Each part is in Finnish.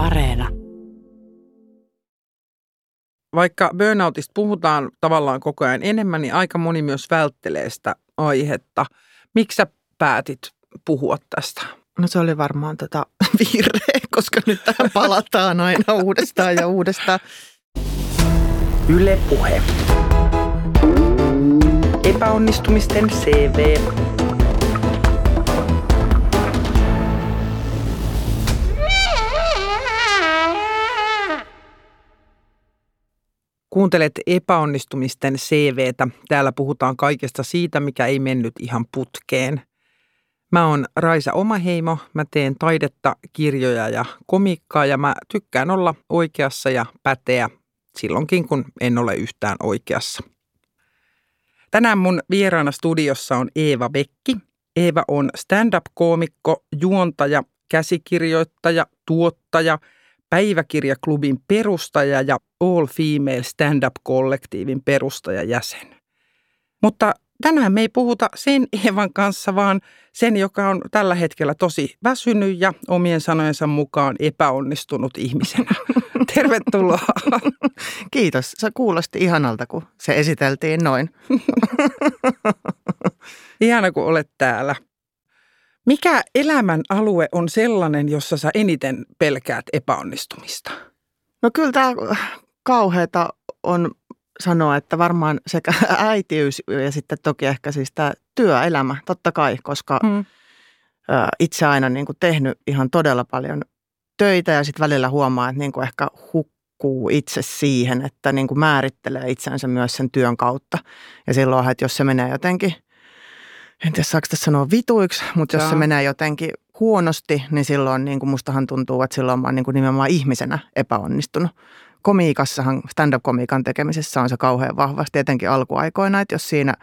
Areena. Vaikka burnoutista puhutaan tavallaan koko ajan enemmän, niin aika moni myös välttelee sitä aihetta. Miksi sä päätit puhua tästä? No se oli varmaan tota virhe, koska nyt tähän palataan aina uudestaan ja uudestaan. Yle Puhe. Epäonnistumisten CV. Kuuntelet epäonnistumisten CVtä. Täällä puhutaan kaikesta siitä, mikä ei mennyt ihan putkeen. Mä oon Raisa Omaheimo, mä teen taidetta, kirjoja ja komikkaa ja mä tykkään olla oikeassa ja päteä silloinkin, kun en ole yhtään oikeassa. Tänään mun vieraana studiossa on Eeva Bekki. Eeva on stand-up-koomikko, juontaja, käsikirjoittaja, tuottaja, päiväkirjaklubin perustaja ja All Female Stand-up-kollektiivin perustajajäsen. Mutta tänään me ei puhuta sen Eevan kanssa, vaan sen, joka on tällä hetkellä tosi väsynyt ja omien sanojensa mukaan epäonnistunut ihmisenä. Tervetuloa. Kiitos. Se kuulosti ihanalta, kun se esiteltiin noin. Ihana, kun olet täällä. Mikä elämän alue on sellainen, jossa sä eniten pelkäät epäonnistumista? No kyllä tämä kauheata on sanoa, että varmaan sekä äitiys ja sitten toki ehkä siis tämä työelämä, totta kai, koska mm. itse aina niin kuin tehnyt ihan todella paljon töitä ja sitten välillä huomaa, että niin kuin ehkä hukkuu itse siihen, että niin kuin määrittelee itsensä myös sen työn kautta. Ja silloin, että jos se menee jotenkin, en tiedä saako tässä sanoa vituiksi, mutta jos Jaa. se menee jotenkin huonosti, niin silloin niin kuin mustahan tuntuu, että silloin mä oon niin kuin nimenomaan ihmisenä epäonnistunut komiikassahan, stand-up-komiikan tekemisessä on se kauhean vahvasti, etenkin alkuaikoina, että jos siinä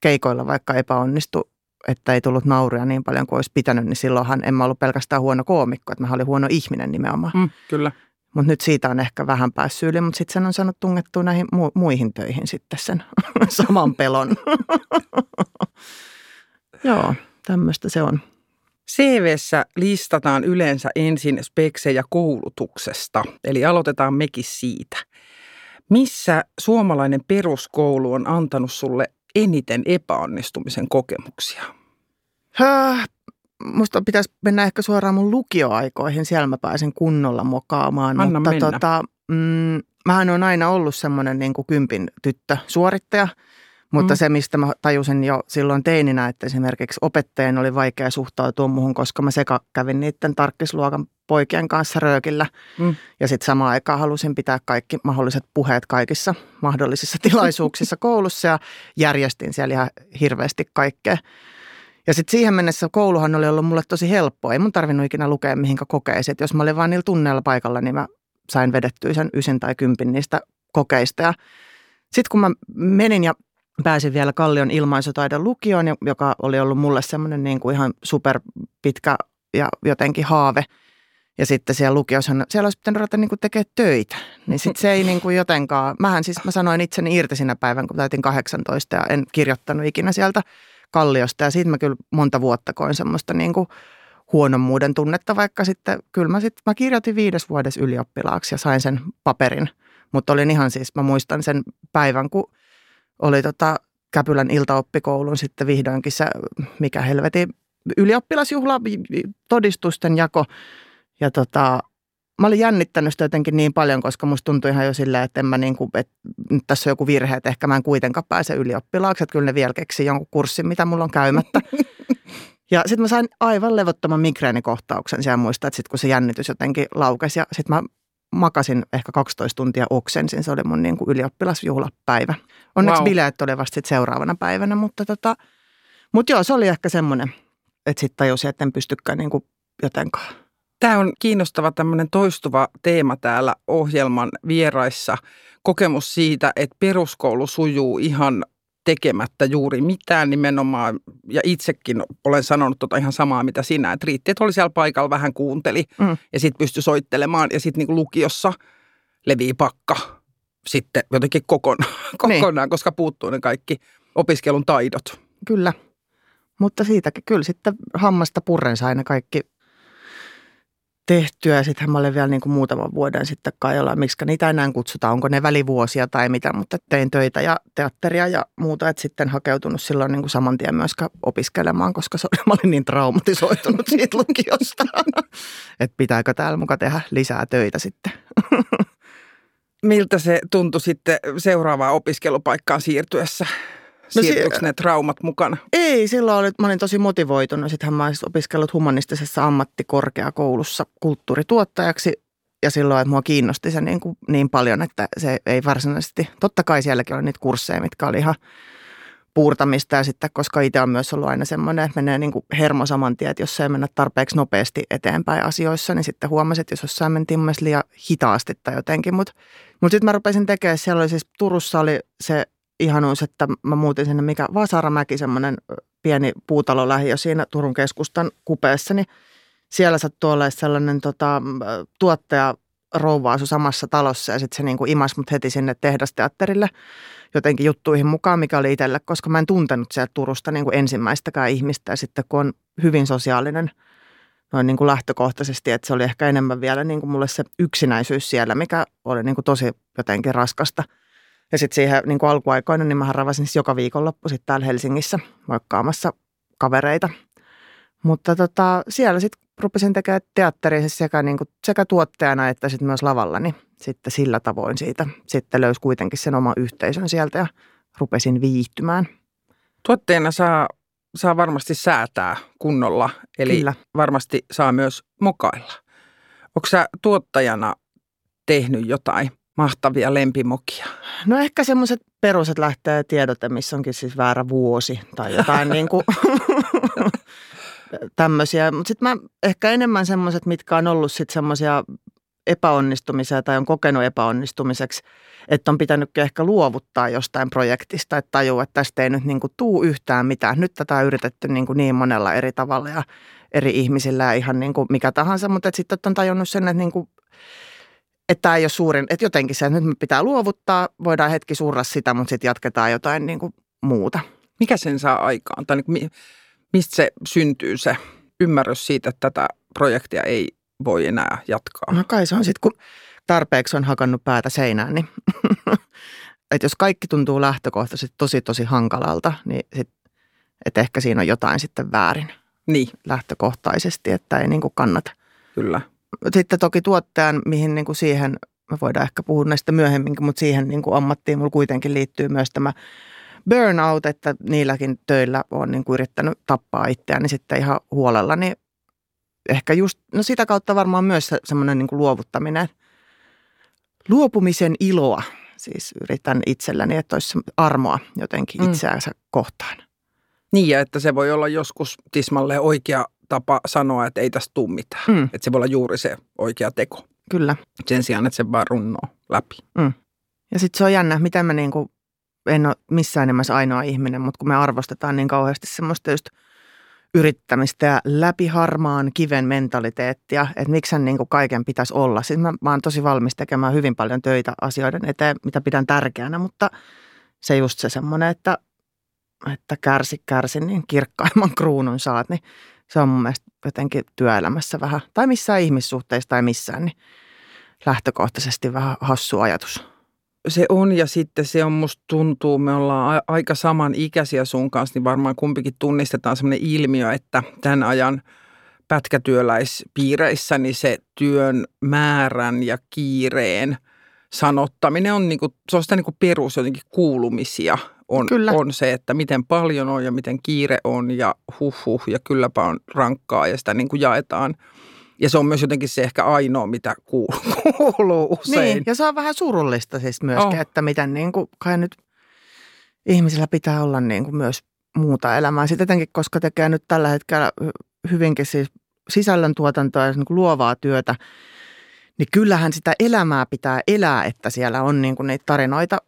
keikoilla vaikka epäonnistu, että ei tullut nauria niin paljon kuin olisi pitänyt, niin silloinhan en mä ollut pelkästään huono koomikko, että mä olin huono ihminen nimenomaan. Mm, kyllä. Mutta nyt siitä on ehkä vähän päässyt yli, mutta sitten sen on saanut tungettua näihin mu- muihin töihin sitten sen saman pelon. Joo, tämmöistä se on. CVssä listataan yleensä ensin speksejä koulutuksesta, eli aloitetaan mekin siitä. Missä suomalainen peruskoulu on antanut sulle eniten epäonnistumisen kokemuksia? Häh, musta pitäisi mennä ehkä suoraan mun lukioaikoihin, siellä mä pääsen kunnolla mokaamaan. Anna mutta mennä. Tota, mm, mähän on aina ollut semmoinen niin kuin kympin tyttö suorittaja – mutta mm. se, mistä mä tajusin jo silloin teininä, että esimerkiksi opettajan oli vaikea suhtautua muuhun, koska mä seka kävin niiden tarkkisluokan poikien kanssa röökillä. Mm. Ja sitten samaan aikaan halusin pitää kaikki mahdolliset puheet kaikissa mahdollisissa tilaisuuksissa koulussa ja järjestin siellä ihan hirveästi kaikkea. Ja sitten siihen mennessä kouluhan oli ollut mulle tosi helppoa. Ei mun tarvinnut ikinä lukea mihinkä kokeisiin. Jos mä olin vaan niillä tunneilla paikalla, niin mä sain vedettyä sen ysin tai kympin niistä kokeista. Ja sitten kun mä menin ja pääsin vielä Kallion ilmaisutaidon lukioon, joka oli ollut mulle semmoinen niin kuin ihan super pitkä ja jotenkin haave. Ja sitten siellä lukiossa, siellä olisi pitänyt ruveta niin tekemään töitä. Niin sitten se ei niin kuin jotenkaan, mähän siis mä sanoin itseni irti sinä päivän, kun täytin 18 ja en kirjoittanut ikinä sieltä Kalliosta. Ja siitä mä kyllä monta vuotta koin semmoista niin kuin huonommuuden tunnetta, vaikka sitten kyllä mä, sit, mä kirjoitin viides vuodessa ylioppilaaksi ja sain sen paperin. Mutta olin ihan siis, mä muistan sen päivän, kun oli tota Käpylän iltaoppikoulun sitten vihdoinkin se, mikä helvetin ylioppilasjuhla, todistusten jako. Ja tota, mä olin jännittänyt sitä jotenkin niin paljon, koska musta tuntui ihan jo silleen, että, en mä niin kuin, että nyt tässä on joku virhe, että ehkä mä en kuitenkaan pääse ylioppilaaksi, että kyllä ne vielä keksii jonkun kurssin, mitä mulla on käymättä. Ja sitten mä sain aivan levottoman migreenikohtauksen siellä muista, että sitten kun se jännitys jotenkin laukesi ja sitten mä makasin ehkä 12 tuntia oksensin. Se oli mun niin kuin ylioppilasjuhlapäivä. Onneksi wow. bileet oli vasta sit seuraavana päivänä, mutta tota, mut joo, se oli ehkä semmoinen, että sitten tajusin, että en pystykään niin kuin jotenkaan. Tämä on kiinnostava tämmöinen toistuva teema täällä ohjelman vieraissa. Kokemus siitä, että peruskoulu sujuu ihan tekemättä juuri mitään nimenomaan. Ja itsekin olen sanonut tota ihan samaa, mitä sinä. Että riitti, että oli siellä paikalla, vähän kuunteli mm. ja sitten pystyi soittelemaan. Ja sitten niin lukiossa levii pakka sitten jotenkin kokonaan, kokonaan niin. koska puuttuu ne kaikki opiskelun taidot. Kyllä, mutta siitäkin kyllä sitten hammasta purren sai ne kaikki tehtyä. Ja sittenhän mä olin vielä niin kuin muutaman vuoden sitten kai jollain, miksi niitä enää kutsutaan, onko ne välivuosia tai mitä, mutta tein töitä ja teatteria ja muuta, että sitten hakeutunut silloin niin kuin saman tien myöskään opiskelemaan, koska se, mä olin niin traumatisoitunut siitä lukiosta, että pitääkö täällä muka tehdä lisää töitä sitten. Miltä se tuntui sitten seuraavaan opiskelupaikkaan siirtyessä? No Siirtyykö si- ne traumat mukana? Ei, silloin oli, mä olin tosi motivoitunut. Sittenhän mä olisin opiskellut humanistisessa ammattikorkeakoulussa kulttuurituottajaksi. Ja silloin, että mua kiinnosti se niin, kuin niin paljon, että se ei varsinaisesti, totta kai sielläkin oli niitä kursseja, mitkä oli ihan puurtamista ja sitten, koska itse on myös ollut aina semmoinen, että menee niin kuin hermo saman tien, että jos ei mennä tarpeeksi nopeasti eteenpäin asioissa, niin sitten huomasin, että jos jossain mentiin mun liian hitaasti tai jotenkin, mutta mut sitten mä rupesin tekemään, siellä oli siis Turussa oli se ihanuus, että mä muutin sinne, mikä Vasaramäki, semmoinen pieni puutalo lähi jo siinä Turun keskustan kupeessa, niin siellä sattui olla sellainen tota, tuottaja rouva asu samassa talossa ja sitten se niinku imas mut heti sinne tehdasteatterille jotenkin juttuihin mukaan, mikä oli itselle, koska mä en tuntenut sieltä Turusta niinku ensimmäistäkään ihmistä. Ja sitten kun on hyvin sosiaalinen noin niin kuin lähtökohtaisesti, että se oli ehkä enemmän vielä niin kuin mulle se yksinäisyys siellä, mikä oli niin kuin tosi jotenkin raskasta – ja sitten siihen niin kuin alkuaikoina, niin mä ravasin siis joka viikonloppu sitten täällä Helsingissä moikkaamassa kavereita. Mutta tota, siellä sitten rupesin tekemään teatteria siis sekä, niin kuin, sekä tuottajana että sitten myös lavalla, niin sitten sillä tavoin siitä sitten löysi kuitenkin sen oma yhteisön sieltä ja rupesin viihtymään. Tuotteena saa, saa varmasti säätää kunnolla, eli Kyllä. varmasti saa myös mokailla. Onko sä tuottajana tehnyt jotain mahtavia lempimokia? No ehkä semmoiset peruset lähtee tiedote, missä onkin siis väärä vuosi tai jotain niin kuin tämmöisiä. Mutta sitten mä ehkä enemmän semmoiset, mitkä on ollut sitten semmoisia epäonnistumisia tai on kokenut epäonnistumiseksi, että on pitänyt ehkä luovuttaa jostain projektista, että tajuu, että tästä ei nyt niin kuin tuu yhtään mitään. Nyt tätä on yritetty niin, kuin niin monella eri tavalla ja eri ihmisillä ja ihan niin kuin mikä tahansa, mutta sitten on tajunnut sen, että niin kuin että tämä ei ole suurin, että jotenkin se, että nyt me pitää luovuttaa, voidaan hetki surra sitä, mutta sitten jatketaan jotain niin kuin muuta. Mikä sen saa aikaan? Tai niin mistä se syntyy se ymmärrys siitä, että tätä projektia ei voi enää jatkaa? No kai se on sitten, kun tarpeeksi on hakannut päätä seinään, niin että jos kaikki tuntuu lähtökohtaisesti tosi tosi hankalalta, niin sit, että ehkä siinä on jotain sitten väärin niin. lähtökohtaisesti, että ei niin kuin kannata. Kyllä sitten toki tuottajan, mihin niin kuin siihen, me voidaan ehkä puhua näistä myöhemminkin, mutta siihen niin kuin ammattiin mulla kuitenkin liittyy myös tämä burnout, että niilläkin töillä on niin kuin yrittänyt tappaa itseäni sitten ihan huolella, niin ehkä just, no sitä kautta varmaan myös semmoinen niin kuin luovuttaminen, luopumisen iloa siis yritän itselläni, että olisi armoa jotenkin mm. itseänsä mm. kohtaan. Niin ja että se voi olla joskus tismalle oikea tapa sanoa, että ei tästä tule mitään. Mm. Että se voi olla juuri se oikea teko. Kyllä. Sen sijaan, että se vaan runnoo läpi. Mm. Ja sitten se on jännä, miten mä niinku, en ole missään nimessä ainoa ihminen, mutta kun me arvostetaan niin kauheasti semmoista just yrittämistä ja läpiharmaan kiven mentaliteettia, että miksi niin kuin kaiken pitäisi olla. Siis mä, mä oon tosi valmis tekemään hyvin paljon töitä asioiden eteen, mitä pidän tärkeänä, mutta se just se semmoinen, että, että kärsi, kärsi, niin kirkkaimman kruunun saat, niin se on mun mielestä jotenkin työelämässä vähän, tai missään ihmissuhteissa tai missään, niin lähtökohtaisesti vähän hassu ajatus. Se on ja sitten se on musta tuntuu, me ollaan aika saman ikäisiä sun kanssa, niin varmaan kumpikin tunnistetaan sellainen ilmiö, että tämän ajan pätkätyöläispiireissä niin se työn määrän ja kiireen sanottaminen on, niinku, se on sitä niinku perus jotenkin kuulumisia on, Kyllä. on se, että miten paljon on ja miten kiire on ja huh huh ja kylläpä on rankkaa ja sitä niin kuin jaetaan. Ja se on myös jotenkin se ehkä ainoa, mitä kuuluu, kuuluu usein. Niin, ja se on vähän surullista siis myöskin, oh. että miten niin kuin, kai nyt ihmisillä pitää olla niin kuin myös muuta elämää. Sitten etenkin, koska tekee nyt tällä hetkellä hyvinkin siis sisällöntuotantoa ja niin kuin luovaa työtä, niin kyllähän sitä elämää pitää elää, että siellä on niin kuin niitä tarinoita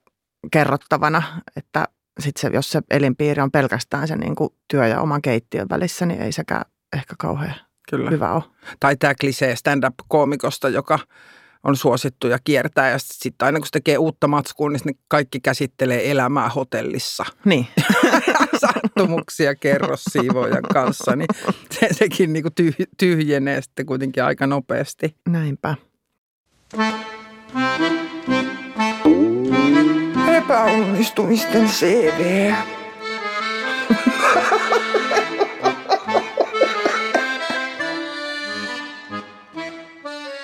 kerrottavana, että sit se, jos se elinpiiri on pelkästään se niin kuin työ ja oman keittiön välissä, niin ei sekään ehkä kauhean Kyllä. hyvä ole. Tai tämä klisee stand-up-koomikosta, joka on suosittu ja kiertää ja sitten aina kun se tekee uutta matskua, niin kaikki käsittelee elämää hotellissa. Niin. sattumuksia kerro siivoojan kanssa, niin se, sekin niin kuin tyh, tyhjenee sitten kuitenkin aika nopeasti. Näinpä. Epäonnistumisten CV.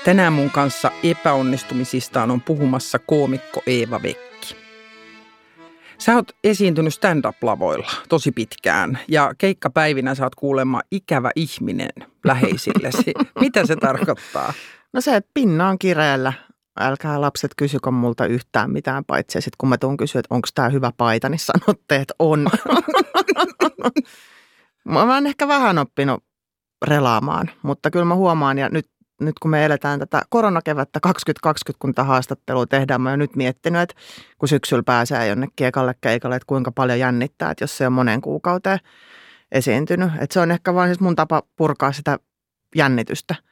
Tänään mun kanssa epäonnistumisistaan on puhumassa koomikko Eeva Vekki. Sä oot esiintynyt stand-up-lavoilla tosi pitkään ja keikkapäivinä sä oot kuulemma ikävä ihminen läheisillesi. Mitä se tarkoittaa? No se, että pinna on kireellä. Älkää lapset kysykö multa yhtään mitään, paitsi sitten kun mä tuun kysyä, että onko tämä hyvä paita, niin sanotte, että on. mä oon ehkä vähän oppinut relaamaan, mutta kyllä mä huomaan ja nyt nyt kun me eletään tätä koronakevättä 2020, kun tätä haastattelua tehdään, mä oon nyt miettinyt, että kun syksyllä pääsee jonnekin ekalle keikalle, että kuinka paljon jännittää, että jos se on monen kuukauteen esiintynyt. Että se on ehkä vain siis mun tapa purkaa sitä jännitystä –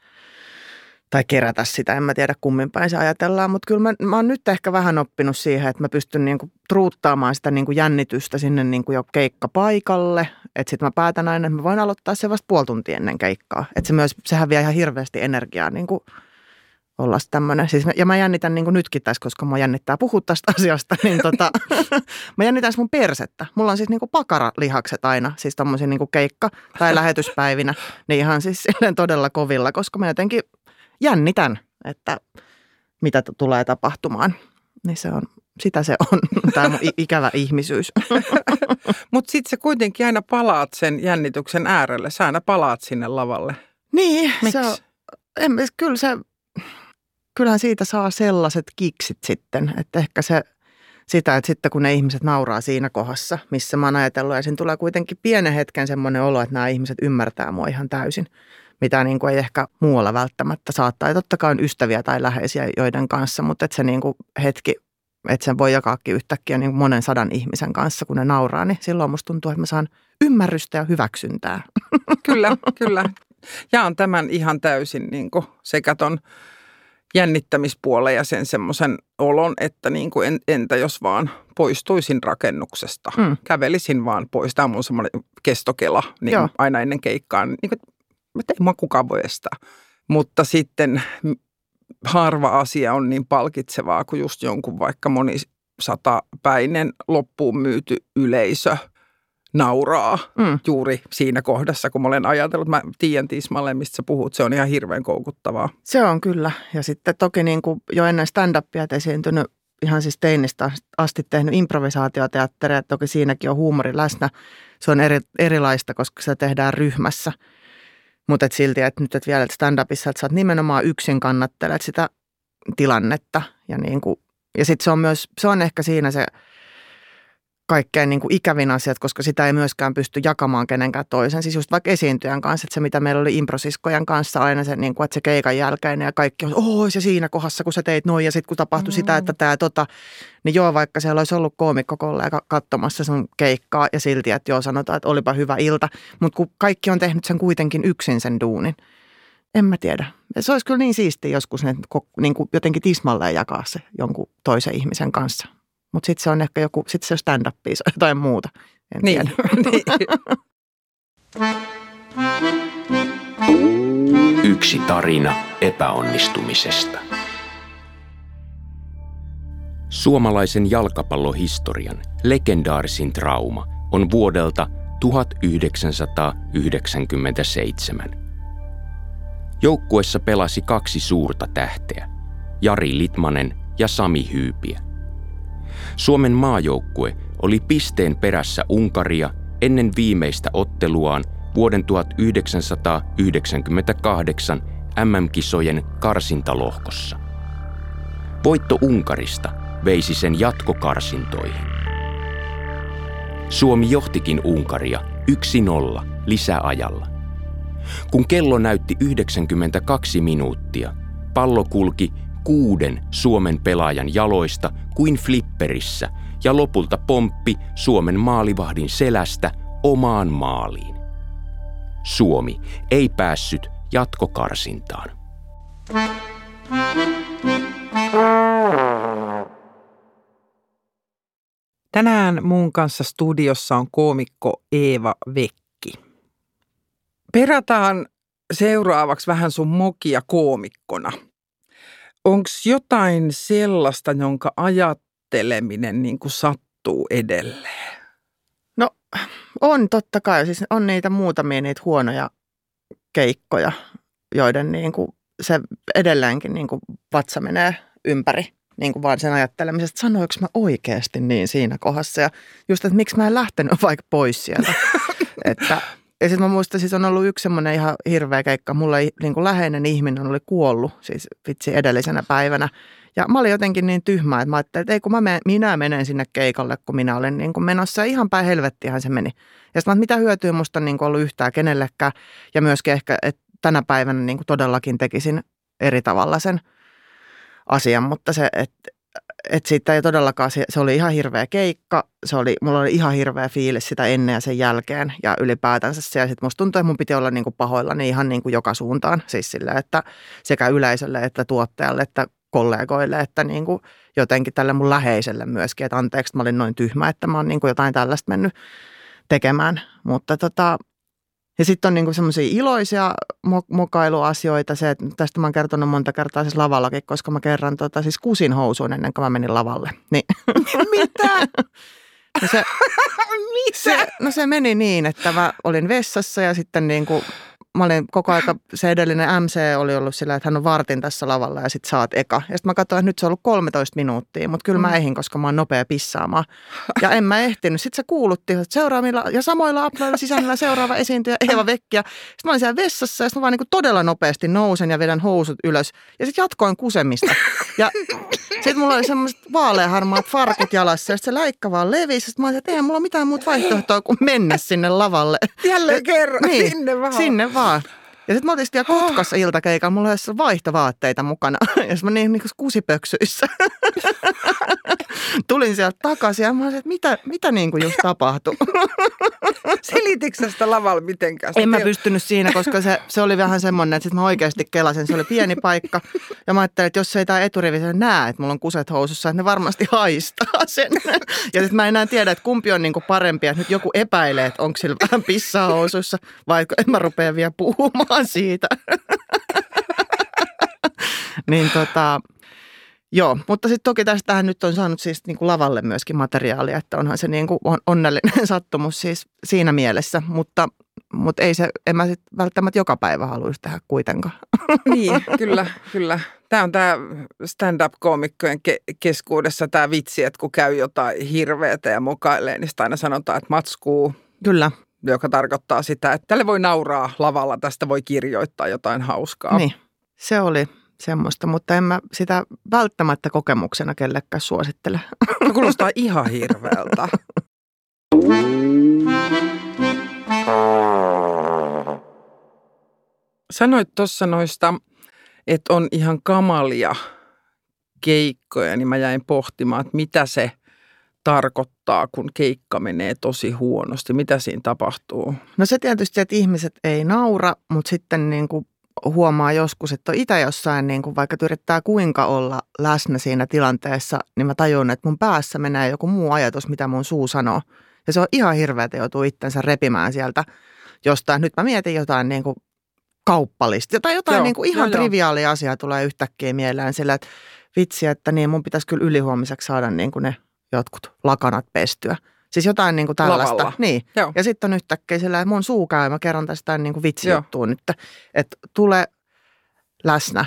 tai kerätä sitä. En mä tiedä kummin päin se ajatellaan, mutta kyllä mä, mä oon nyt ehkä vähän oppinut siihen, että mä pystyn niinku truuttaamaan sitä niinku jännitystä sinne niinku jo keikkapaikalle. Että sitten mä päätän aina, että mä voin aloittaa se vasta puoli tuntia ennen keikkaa. Että se myös, sehän vie ihan hirveästi energiaa niinku olla tämmöinen. Siis ja mä jännitän niin nytkin tässä, koska mä jännittää puhua tästä asiasta, niin tota, mä jännitän mun persettä. Mulla on siis niin pakaralihakset aina, siis tommosia niin keikka- tai lähetyspäivinä, niin ihan siis todella kovilla, koska mä jotenkin jännitän, että mitä t- tulee tapahtumaan. Niin se on, sitä se on, tämä mun ikävä ihmisyys. Mutta sitten sä kuitenkin aina palaat sen jännityksen äärelle. Sä aina palaat sinne lavalle. Niin, Miks? se on, en, kyllä se, kyllähän siitä saa sellaiset kiksit sitten, että ehkä se sitä, että sitten kun ne ihmiset nauraa siinä kohdassa, missä mä oon ajatellut, ja siinä tulee kuitenkin pienen hetken semmoinen olo, että nämä ihmiset ymmärtää mua ihan täysin mitä niin kuin ei ehkä muualla välttämättä saattaa. Ja totta kai on ystäviä tai läheisiä joiden kanssa, mutta että se niin kuin hetki, että sen voi jakaakin yhtäkkiä niin kuin monen sadan ihmisen kanssa, kun ne nauraa, niin silloin musta tuntuu, että mä saan ymmärrystä ja hyväksyntää. Kyllä, kyllä. Ja on tämän ihan täysin niin kuin sekä ton jännittämispuolen ja sen semmoisen olon, että niin kuin en, entä jos vaan poistuisin rakennuksesta. Mm. Kävelisin vaan pois. Tämä on mun semmoinen kestokela niin aina ennen keikkaa. Niin kuin, kukaan voi estää. Mutta sitten harva asia on niin palkitsevaa kuin just jonkun vaikka monisatapäinen loppuun myyty yleisö nauraa mm. juuri siinä kohdassa, kun mä olen ajatellut. Mä tiedän tismalleen, mistä sä puhut. Se on ihan hirveän koukuttavaa. Se on kyllä. Ja sitten toki niin kuin jo ennen stand-upia esiintynyt ihan siis teinistä asti tehnyt improvisaatioteatteria. Toki siinäkin on huumori läsnä. Se on eri, erilaista, koska se tehdään ryhmässä – mutta et silti, että nyt et vielä stand-upissa, että sä oot nimenomaan yksin kannattelet sitä tilannetta. Ja, niin kuin, ja sitten se on myös, se on ehkä siinä se kaikkein niin kuin ikävin asiat, koska sitä ei myöskään pysty jakamaan kenenkään toisen. Siis just vaikka esiintyjän kanssa, että se mitä meillä oli improsiskojan kanssa aina se, niin kuin, että se keikan jälkeen ja kaikki on, oh, ja siinä kohdassa, kun sä teit noin ja sitten kun tapahtui mm. sitä, että tämä tota, niin joo, vaikka siellä olisi ollut koomikkokollega katsomassa sun keikkaa ja silti, että joo, sanotaan, että olipa hyvä ilta, mutta kun kaikki on tehnyt sen kuitenkin yksin sen duunin, en mä tiedä. Se olisi kyllä niin siistiä joskus ne, niin kuin jotenkin tismalleen jakaa se jonkun toisen ihmisen kanssa. Mutta sitten se on ehkä joku, sitten se on stand-up tai jotain muuta. En niin. tiedä. Yksi tarina epäonnistumisesta. Suomalaisen jalkapallohistorian legendaarisin trauma on vuodelta 1997. Joukkuessa pelasi kaksi suurta tähteä, Jari Litmanen ja Sami Hyypiä. Suomen maajoukkue oli pisteen perässä Unkaria ennen viimeistä otteluaan vuoden 1998 MM-kisojen karsintalohkossa. Voitto Unkarista veisi sen jatkokarsintoihin. Suomi johtikin Unkaria 1-0 lisäajalla. Kun kello näytti 92 minuuttia, pallo kulki kuuden Suomen pelaajan jaloista kuin flipperissä ja lopulta pomppi Suomen maalivahdin selästä omaan maaliin. Suomi ei päässyt jatkokarsintaan. Tänään mun kanssa studiossa on koomikko Eeva Vekki. Perataan seuraavaksi vähän sun mokia koomikkona. Onko jotain sellaista, jonka ajatteleminen niin kuin sattuu edelleen? No on totta kai. Siis on niitä muutamia niitä huonoja keikkoja, joiden niin kuin se edelleenkin niin kuin vatsa menee ympäri niin kuin vaan sen ajattelemisesta, sanoinko mä oikeasti niin siinä kohdassa. Ja just, että miksi mä en lähtenyt vaikka pois sieltä. että, ja sitten mä muistan, siis on ollut yksi semmoinen ihan hirveä keikka. Mulla niin kuin läheinen ihminen oli kuollut, siis vitsi edellisenä päivänä. Ja mä olin jotenkin niin tyhmä, että mä ajattelin, että ei kun mä menen, minä menen sinne keikalle, kun minä olen niin kuin menossa. Ja ihan päin helvettihän se meni. Ja sitten mitä hyötyä musta niin ollut yhtään kenellekään. Ja myöskin ehkä, että tänä päivänä niin kuin todellakin tekisin eri tavalla sen – asian, mutta se, että et siitä ei todellakaan, se, se oli ihan hirveä keikka, se oli, mulla oli ihan hirveä fiilis sitä ennen ja sen jälkeen ja ylipäätänsä se. Ja sitten musta tuntui, että mun piti olla niinku pahoillani ihan niinku joka suuntaan, siis sille, että sekä yleisölle että tuottajalle että kollegoille, että niinku jotenkin tälle mun läheiselle myöskin, että anteeksi, mä olin noin tyhmä, että mä oon niinku jotain tällaista mennyt tekemään. Mutta tota, ja sitten on niinku semmoisia iloisia mokailuasioita, se, että tästä mä oon kertonut monta kertaa siis lavallakin, koska mä kerran tota, siis kusin housuun ennen kuin mä menin lavalle. Niin. Mitä? No se, se, no se meni niin, että mä olin vessassa ja sitten niin kuin mä olin koko aika, se edellinen MC oli ollut sillä, että hän on vartin tässä lavalla ja sitten saat eka. Ja sitten mä katsoin, että nyt se on ollut 13 minuuttia, mutta kyllä mä mm. ehdin, koska mä oon nopea pissaamaan. Ja en mä ehtinyt. Sitten se kuulutti, että seuraavilla ja samoilla aploilla sisällä seuraava esiintyjä Eeva Vekki. Sitten mä olin siellä vessassa ja sitten mä vaan niin todella nopeasti nousen ja vedän housut ylös. Ja sitten jatkoin kusemista. Ja sitten mulla oli semmoiset vaaleaharmaat farkut jalassa ja sitten se läikkä vaan levisi. Sitten mä olin, että ei mulla mitään muuta vaihtoehtoa kuin mennä sinne lavalle. Jälleen kerran, niin, sinne vaan. Sinne vaan. Ja sitten mä olin vielä Kotkassa iltakeikalla, mulla oli vaihtovaatteita mukana. Ja mä niin, niin kusipöksyissä. Tulin sieltä takaisin ja mä olin, että mitä, mitä niin kuin just tapahtui. Selititkö sitä lavalla mitenkään? En mä pystynyt siinä, koska se, se oli vähän semmoinen, että sit mä oikeasti kelasin. Se oli pieni paikka ja mä ajattelin, että jos ei tämä eturivi näe, että mulla on kuset housussa, että ne varmasti haistaa sen. Ja sitten mä enää tiedä, että kumpi on niin kuin parempi, että nyt joku epäilee, että onko sillä vähän pissaa housussa vai en mä rupea vielä puhumaan siitä. niin tota, Joo, mutta sitten toki tästähän nyt on saanut siis niin kuin lavalle myöskin materiaalia, että onhan se niin kuin onnellinen sattumus siis siinä mielessä, mutta, mutta ei se, en mä sit välttämättä joka päivä haluaisi tehdä kuitenkaan. Niin, kyllä, kyllä. Tämä on tämä stand-up-koomikkojen ke- keskuudessa tämä vitsi, että kun käy jotain hirveätä ja mokailee, niin sitä aina sanotaan, että matskuu. Kyllä. Joka tarkoittaa sitä, että tälle voi nauraa lavalla, tästä voi kirjoittaa jotain hauskaa. Niin, se oli semmoista, mutta en mä sitä välttämättä kokemuksena kellekään suosittele. No kuulostaa ihan hirveältä. Sanoit tuossa noista, että on ihan kamalia keikkoja, niin mä jäin pohtimaan, että mitä se tarkoittaa, kun keikka menee tosi huonosti. Mitä siinä tapahtuu? No se tietysti, että ihmiset ei naura, mutta sitten niin kuin huomaa joskus, että on itse jossain, niin kuin vaikka yrittää kuinka olla läsnä siinä tilanteessa, niin mä tajun, että mun päässä menee joku muu ajatus, mitä mun suu sanoo. Ja se on ihan hirveä, että joutuu itsensä repimään sieltä jostain. Nyt mä mietin jotain niin kuin kauppalista tai jotain joo, niin kuin ihan joo, triviaalia asiaa tulee yhtäkkiä mieleen sillä, että vitsi, että niin mun pitäisi kyllä ylihuomiseksi saada niin kuin ne jotkut lakanat pestyä. Siis jotain niin kuin tällaista. Lavalla. Niin. Joo. Ja sitten on yhtäkkiä sillä, että mun suu käy, mä kerron tästä niin kuin vitsijuttuun nyt, että tule läsnä.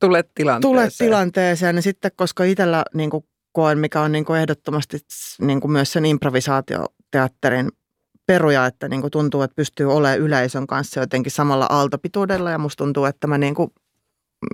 tule tilanteeseen. Tule tilanteeseen. Ja sitten, koska itsellä niin kuin koen, mikä on niin kuin ehdottomasti niin kuin myös sen improvisaatioteatterin peruja, että niin kuin tuntuu, että pystyy olemaan yleisön kanssa jotenkin samalla aaltopituudella. Ja musta tuntuu, että mä niin kuin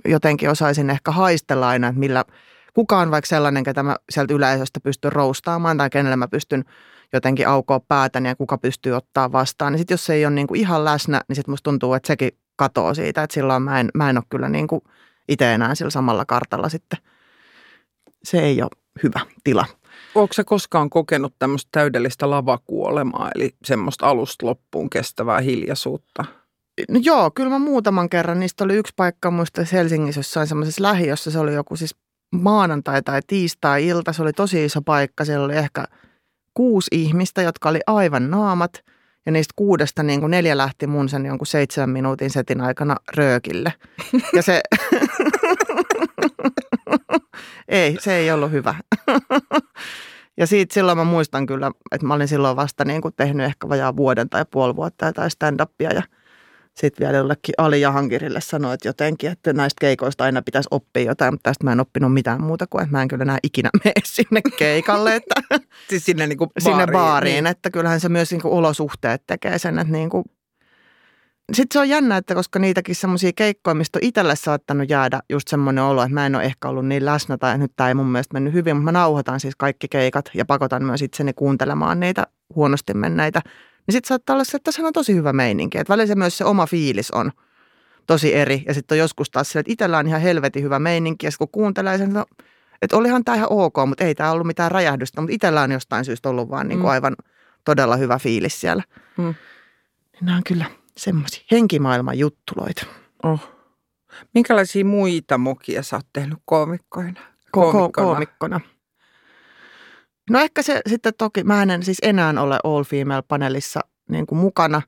jotenkin osaisin ehkä haistella aina, että millä – kuka on vaikka sellainen, ketä mä sieltä yleisöstä pystyn roustaamaan tai kenelle mä pystyn jotenkin aukoa päätäni ja kuka pystyy ottaa vastaan. Niin sitten jos se ei ole niinku ihan läsnä, niin sitten musta tuntuu, että sekin katoo siitä, että silloin mä en, mä en ole kyllä niinku itse enää sillä samalla kartalla sitten. Se ei ole hyvä tila. Onko se koskaan kokenut tämmöistä täydellistä lavakuolemaa, eli semmoista alusta loppuun kestävää hiljaisuutta? No joo, kyllä mä muutaman kerran. Niistä oli yksi paikka muista Helsingissä jossain semmoisessa lähiössä. Se oli joku siis maanantai tai tiistai-ilta. Se oli tosi iso paikka. Siellä oli ehkä kuusi ihmistä, jotka oli aivan naamat. Ja niistä kuudesta niin kuin neljä lähti mun sen jonkun seitsemän minuutin setin aikana röökille. Ja se... ei, se ei ollut hyvä. ja siitä silloin mä muistan kyllä, että mä olin silloin vasta niin kuin tehnyt ehkä vajaa vuoden tai puoli vuotta tai stand-upia ja sitten vielä jollekin Ali Jahankirille sanoi, että jotenkin, että näistä keikoista aina pitäisi oppia jotain, mutta tästä mä en oppinut mitään muuta kuin, että mä en kyllä enää ikinä mene sinne keikalle. Että siis sinne, niin kuin baariin, sinne baariin, niin. että kyllähän se myös niin kuin olosuhteet tekee sen, että niin kuin sitten se on jännä, että koska niitäkin semmoisia keikkoja, mistä on itselle saattanut jäädä just semmoinen olo, että mä en ole ehkä ollut niin läsnä tai nyt tämä ei mun mielestä mennyt hyvin, mutta mä nauhoitan siis kaikki keikat ja pakotan myös itseni kuuntelemaan niitä huonosti menneitä niin sitten saattaa olla se, että se on tosi hyvä meininki. Että välillä se myös se oma fiilis on tosi eri. Ja sitten on joskus taas sille, että itsellä on ihan helvetin hyvä meininki. Ja kun kuuntelee sen, no, että olihan tämä ihan ok, mutta ei tämä ollut mitään räjähdystä. Mutta itsellä on jostain syystä ollut vaan niin kuin mm. aivan todella hyvä fiilis siellä. Mm. Niin nämä on kyllä semmoisia henkimaailman juttuloita. Oh. Minkälaisia muita mokia sä oot tehnyt koomikkoina? Koomikkona. Koomikkona. No ehkä se sitten toki, mä en siis enää ole All Female-paneelissa niin kuin mukana,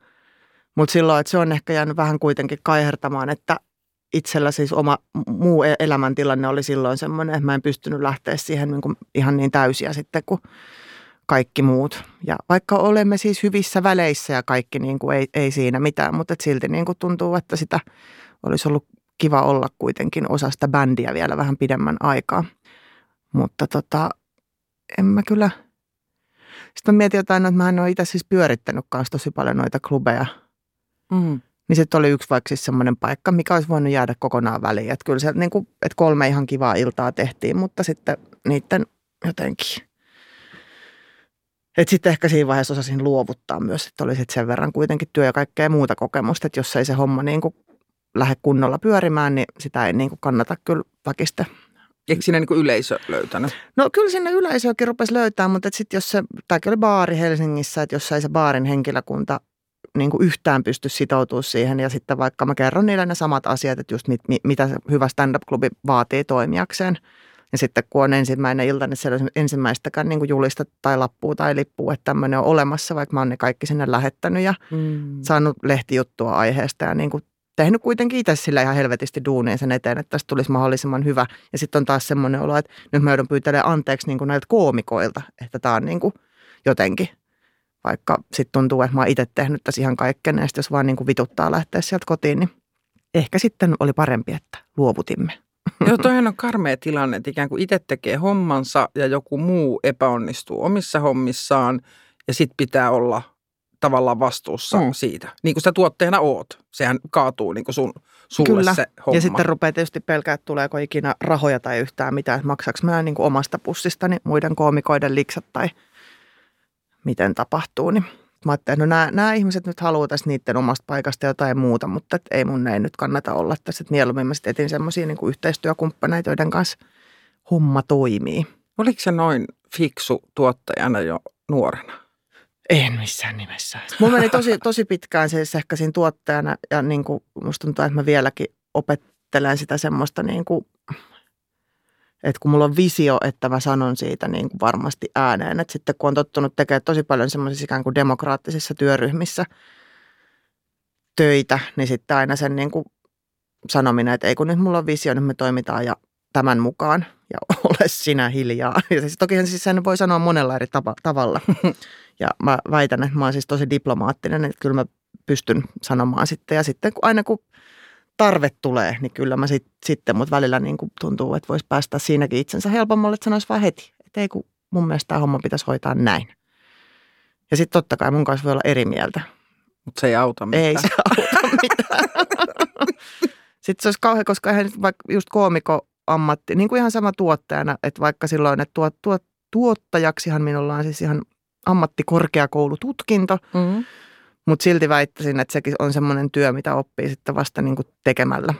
mutta silloin, että se on ehkä jäänyt vähän kuitenkin kaihertamaan, että itsellä siis oma muu e-, elämäntilanne oli silloin semmoinen, että mä en pystynyt lähteä siihen niin kuin ihan niin täysiä sitten kuin kaikki muut. Ja vaikka olemme siis hyvissä väleissä ja kaikki niin kuin ei, ei siinä mitään, mutta silti niin kuin tuntuu, että sitä olisi ollut kiva olla kuitenkin osa sitä bändiä vielä vähän pidemmän aikaa. Mutta tota, en mä kyllä. Sitten mä mietin jotain, että mä en ole itse siis pyörittänyt kanssa tosi paljon noita klubeja. Mm. Niin se oli yksi vaikka siis semmoinen paikka, mikä olisi voinut jäädä kokonaan väliin. Että kyllä se, niin kuin, että kolme ihan kivaa iltaa tehtiin, mutta sitten niiden jotenkin. Että sitten ehkä siinä vaiheessa osasin luovuttaa myös, että oli sitten sen verran kuitenkin työ ja kaikkea muuta kokemusta, että jos ei se homma niin kuin lähde kunnolla pyörimään, niin sitä ei niin kuin kannata kyllä väkistä Eikö sinne niin yleisö löytänyt? No kyllä sinne yleisöäkin rupesi löytää, mutta sitten jos se, tämäkin oli baari Helsingissä, että jos ei se baarin henkilökunta niin kuin yhtään pysty sitoutumaan siihen ja sitten vaikka mä kerron niille ne samat asiat, että just mit, mit, mitä hyvä stand-up-klubi vaatii toimijakseen. Ja sitten kun on ensimmäinen ilta, niin siellä on ensimmäistäkään niin kuin julista tai lappua tai lippua, että tämmöinen on olemassa, vaikka mä oon ne kaikki sinne lähettänyt ja mm. saanut lehtijuttua aiheesta ja niin kuin tehnyt kuitenkin itse sillä ihan helvetisti duunia sen eteen, että tästä tulisi mahdollisimman hyvä. Ja sitten on taas semmoinen olo, että nyt mä joudun pyytämään anteeksi niin kuin näiltä koomikoilta, että tämä on niin kuin jotenkin. Vaikka sitten tuntuu, että mä oon itse tehnyt tässä ihan kaikkea, ja jos vaan niin kuin vituttaa lähteä sieltä kotiin, niin ehkä sitten oli parempi, että luovutimme. Joo, toihan on karmea tilanne, että ikään kuin itse tekee hommansa ja joku muu epäonnistuu omissa hommissaan ja sitten pitää olla tavallaan vastuussa mm. siitä. Niin kuin sä tuotteena oot. Sehän kaatuu niin kuin sun, sulle Kyllä. se homma. Ja sitten rupeaa tietysti pelkää, että tuleeko ikinä rahoja tai yhtään mitään. Maksaks mä niin kuin omasta pussistani muiden koomikoiden liksat tai miten tapahtuu. Niin mä ajattelin, no nämä, nämä ihmiset nyt haluaa tässä niiden omasta paikasta jotain muuta, mutta et ei mun ei nyt kannata olla tässä. Että mieluummin mä sitten etin semmoisia niin yhteistyökumppaneita, joiden kanssa homma toimii. Oliko se noin fiksu tuottajana jo nuorena? En missään nimessä. Mulla meni tosi, tosi pitkään siis ehkä siinä tuottajana ja niin kuin musta tuntuu, että mä vieläkin opettelen sitä semmoista niin kuin, että kun mulla on visio, että mä sanon siitä niin kuin varmasti ääneen. Että sitten kun on tottunut tekemään tosi paljon semmoisissa ikään kuin demokraattisissa työryhmissä töitä, niin sitten aina sen niin kuin sanominen, että ei kun nyt mulla on visio, niin me toimitaan ja tämän mukaan ja ole sinä hiljaa. Ja siis tokihan siis sen voi sanoa monella eri tapa, tavalla. Ja mä väitän, että mä oon siis tosi diplomaattinen, että kyllä mä pystyn sanomaan sitten. Ja sitten kun, aina kun tarve tulee, niin kyllä mä sit, sitten, mutta välillä niin kuin tuntuu, että voisi päästä siinäkin itsensä helpommalle, että sanoisi vaan heti. Että ei kun mun mielestä tämä homma pitäisi hoitaa näin. Ja sitten totta kai mun kanssa voi olla eri mieltä. Mutta se ei auta mitään. Ei se auta mitään. sitten se olisi kauhean, koska eihän vaikka just koomiko ammatti, niin kuin ihan sama tuottajana, että vaikka silloin, että tuot, tuot, tuottajaksihan minulla on siis ihan ammattikorkeakoulututkinto, mm-hmm. mutta silti väittäisin, että sekin on semmoinen työ, mitä oppii sitten vasta niin kuin tekemällä.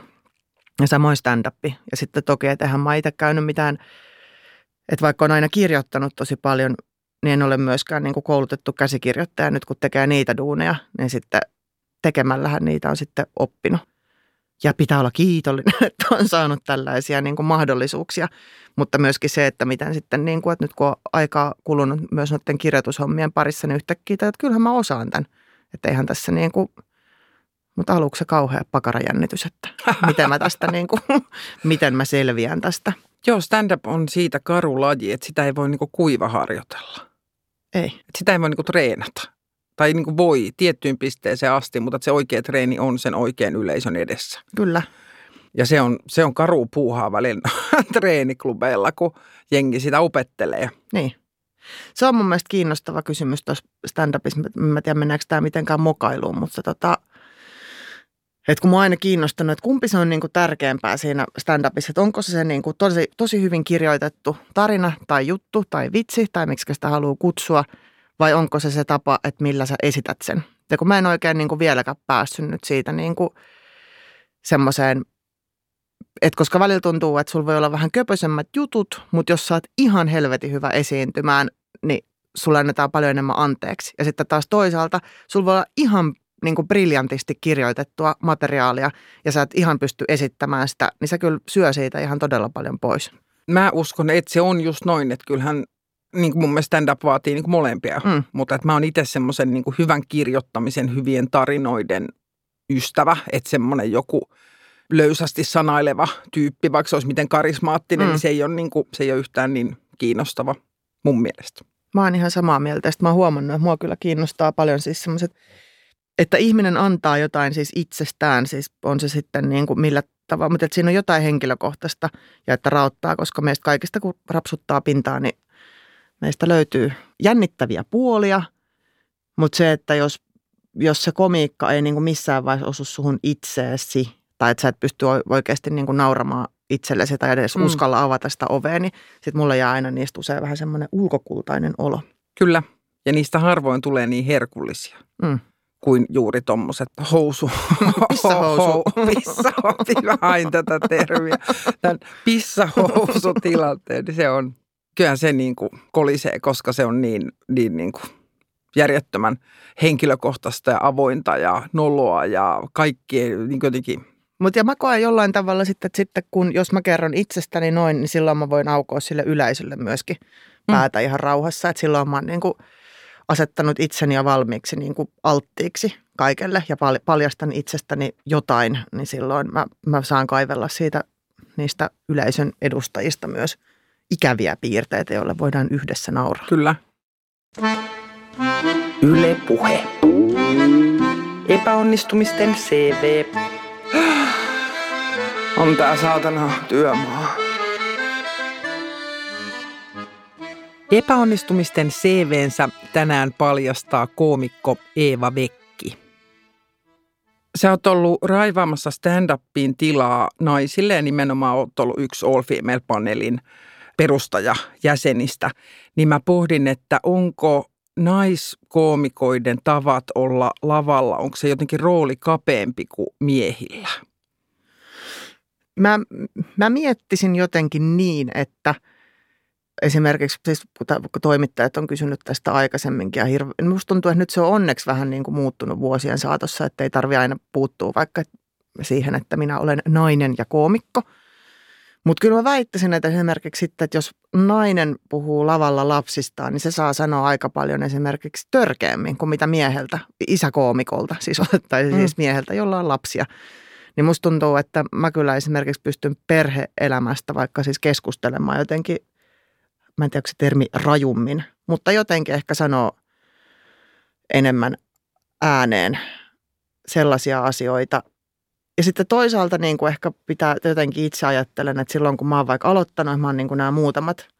Ja samoin stand-up. Ja sitten toki, että eihän mä itse käynyt mitään, että vaikka on aina kirjoittanut tosi paljon, niin en ole myöskään niin kuin koulutettu käsikirjoittaja. Nyt kun tekee niitä duuneja, niin sitten tekemällähän niitä on sitten oppinut. Ja pitää olla kiitollinen, että on saanut tällaisia niin kuin mahdollisuuksia. Mutta myöskin se, että miten sitten, niin kuin, että nyt kun on aikaa kulunut myös noiden kirjoitushommien parissa, niin yhtäkkiä, että kyllähän mä osaan tämän. Että eihän tässä niin kuin, mutta aluksi se kauhea pakarajännitys, että miten mä tästä niin kuin, miten mä selviän tästä. Joo, stand-up on siitä karu laji, että sitä ei voi niinku kuiva harjoitella. Ei. Et sitä ei voi niinku treenata. Tai niinku voi tiettyyn pisteeseen asti, mutta se oikea treeni on sen oikean yleisön edessä. Kyllä. Ja se on, se on karu puuhaa välillä treeniklubeilla, kun jengi sitä opettelee. Niin. Se on mun mielestä kiinnostava kysymys tuossa stand-upissa. Mä en tiedä, mennäänkö tämä mitenkään mokailuun, mutta tota, että kun mä oon aina kiinnostanut, että kumpi se on niin kuin tärkeämpää siinä stand-upissa, että onko se, se niin kuin tosi, tosi hyvin kirjoitettu tarina tai juttu tai vitsi tai miksi sitä haluaa kutsua, vai onko se se tapa, että millä sä esität sen. Ja kun mä en oikein niin kuin vieläkään päässyt nyt siitä niin kuin semmoiseen, että koska välillä tuntuu, että sulla voi olla vähän köpösemmät jutut, mutta jos sä oot ihan helvetin hyvä esiintymään, niin sulle annetaan paljon enemmän anteeksi. Ja sitten taas toisaalta sulla voi olla ihan niin kuin briljantisti kirjoitettua materiaalia ja sä et ihan pysty esittämään sitä, niin se kyllä syö siitä ihan todella paljon pois. Mä uskon, että se on just noin, että kyllähän niin kuin mun mielestä stand-up vaatii niin kuin molempia, mm. mutta että mä oon itse semmoisen niin hyvän kirjoittamisen, hyvien tarinoiden ystävä, että semmoinen joku löysästi sanaileva tyyppi, vaikka se olisi miten karismaattinen, mm. niin se ei, ole niin kuin, se ei ole yhtään niin kiinnostava mun mielestä. Mä oon ihan samaa mieltä. Sitten mä oon huomannut, että mua kyllä kiinnostaa paljon siis semmoiset että ihminen antaa jotain siis itsestään, siis on se sitten niin kuin millä tavalla, mutta että siinä on jotain henkilökohtaista ja että rauttaa, koska meistä kaikista kun rapsuttaa pintaa, niin meistä löytyy jännittäviä puolia, mutta se, että jos, jos se komiikka ei niin kuin missään vaiheessa osu suhun itseesi tai että sä et pysty oikeasti niin kuin nauramaan itsellesi tai edes mm. uskalla avata sitä ovea, niin sitten mulla jää aina niistä usein vähän semmoinen ulkokultainen olo. Kyllä, ja niistä harvoin tulee niin herkullisia. Mm kuin juuri tuommoiset housu. Pissahousu. Pissahousu. Hain tätä termiä. Tämän pissahousutilanteen, niin se on, kyllähän se niin kuin kolisee, koska se on niin, niin, niin kuin järjettömän henkilökohtaista ja avointa ja noloa ja kaikki niin jotenkin mutta ja mä koen jollain tavalla sitten, että sitten kun, jos mä kerron itsestäni noin, niin silloin mä voin aukoa sille yleisölle myöskin mm. päätä mm. ihan rauhassa. Että silloin mä oon niin kuin asettanut itseni jo valmiiksi niin kuin alttiiksi kaikelle ja paljastan itsestäni jotain, niin silloin mä, mä saan kaivella siitä niistä yleisön edustajista myös ikäviä piirteitä, joille voidaan yhdessä nauraa. Kyllä. Yle Puhe. Epäonnistumisten CV. On tää saatana työmaa. Epäonnistumisten CVnsä tänään paljastaa koomikko Eeva Vekki. Sä oot ollut raivaamassa stand-upiin tilaa naisille ja nimenomaan oot ollut yksi All Female-paneelin perustajajäsenistä. Niin mä pohdin, että onko naiskoomikoiden tavat olla lavalla, onko se jotenkin rooli kapeampi kuin miehillä? Mä, mä miettisin jotenkin niin, että – esimerkiksi siis, toimittajat on kysynyt tästä aikaisemminkin ja hirve, minusta tuntuu, että nyt se on onneksi vähän niin kuin muuttunut vuosien saatossa, että ei tarvitse aina puuttua vaikka siihen, että minä olen nainen ja koomikko. Mutta kyllä mä väittäisin, että esimerkiksi sitten, että jos nainen puhuu lavalla lapsistaan, niin se saa sanoa aika paljon esimerkiksi törkeämmin kuin mitä mieheltä, isäkoomikolta, siis otettaisiin mm. siis mieheltä, jolla on lapsia. Niin musta tuntuu, että mä kyllä esimerkiksi pystyn perheelämästä vaikka siis keskustelemaan jotenkin mä en tiedä, se termi rajummin, mutta jotenkin ehkä sanoo enemmän ääneen sellaisia asioita. Ja sitten toisaalta niin kuin ehkä pitää jotenkin itse ajattelen, että silloin kun mä oon vaikka aloittanut, mä oon niin kuin nämä muutamat –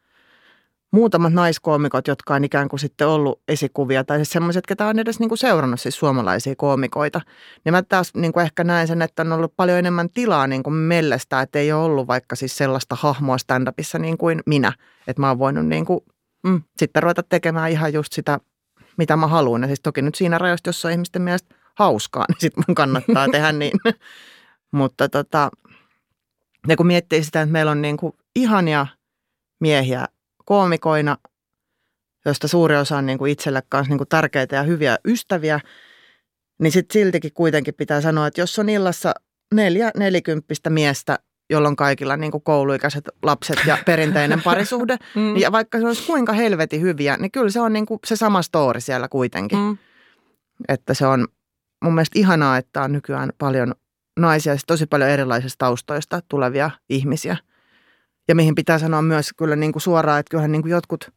muutamat naiskoomikot, jotka on ikään kuin sitten ollut esikuvia, tai siis semmoiset, ketä on edes niin kuin seurannut siis suomalaisia koomikoita, niin mä taas niin kuin ehkä näen sen, että on ollut paljon enemmän tilaa niin kuin mellestä, että ei ole ollut vaikka siis sellaista hahmoa stand-upissa niin kuin minä, että mä oon voinut niin kuin, mm, sitten ruveta tekemään ihan just sitä, mitä mä haluan. Ja siis toki nyt siinä rajoista, jos on ihmisten mielestä hauskaa, niin sitten mun kannattaa tehdä niin. Mutta tota, ja kun miettii sitä, että meillä on niin kuin ihania miehiä koomikoina, joista suuri osa on niin kuin itselle kanssa niin kuin tärkeitä ja hyviä ystäviä, niin sitten siltikin kuitenkin pitää sanoa, että jos on illassa neljä nelikymppistä miestä, jolla on kaikilla niin kuin kouluikäiset lapset ja perinteinen parisuhde. Mm. Ja vaikka se olisi kuinka helvetin hyviä, niin kyllä se on niin kuin se sama story siellä kuitenkin. Mm. Että se on mun mielestä ihanaa, että on nykyään paljon naisia, siis tosi paljon erilaisista taustoista tulevia ihmisiä. Ja mihin pitää sanoa myös kyllä niin kuin suoraan, että kyllähän niin kuin jotkut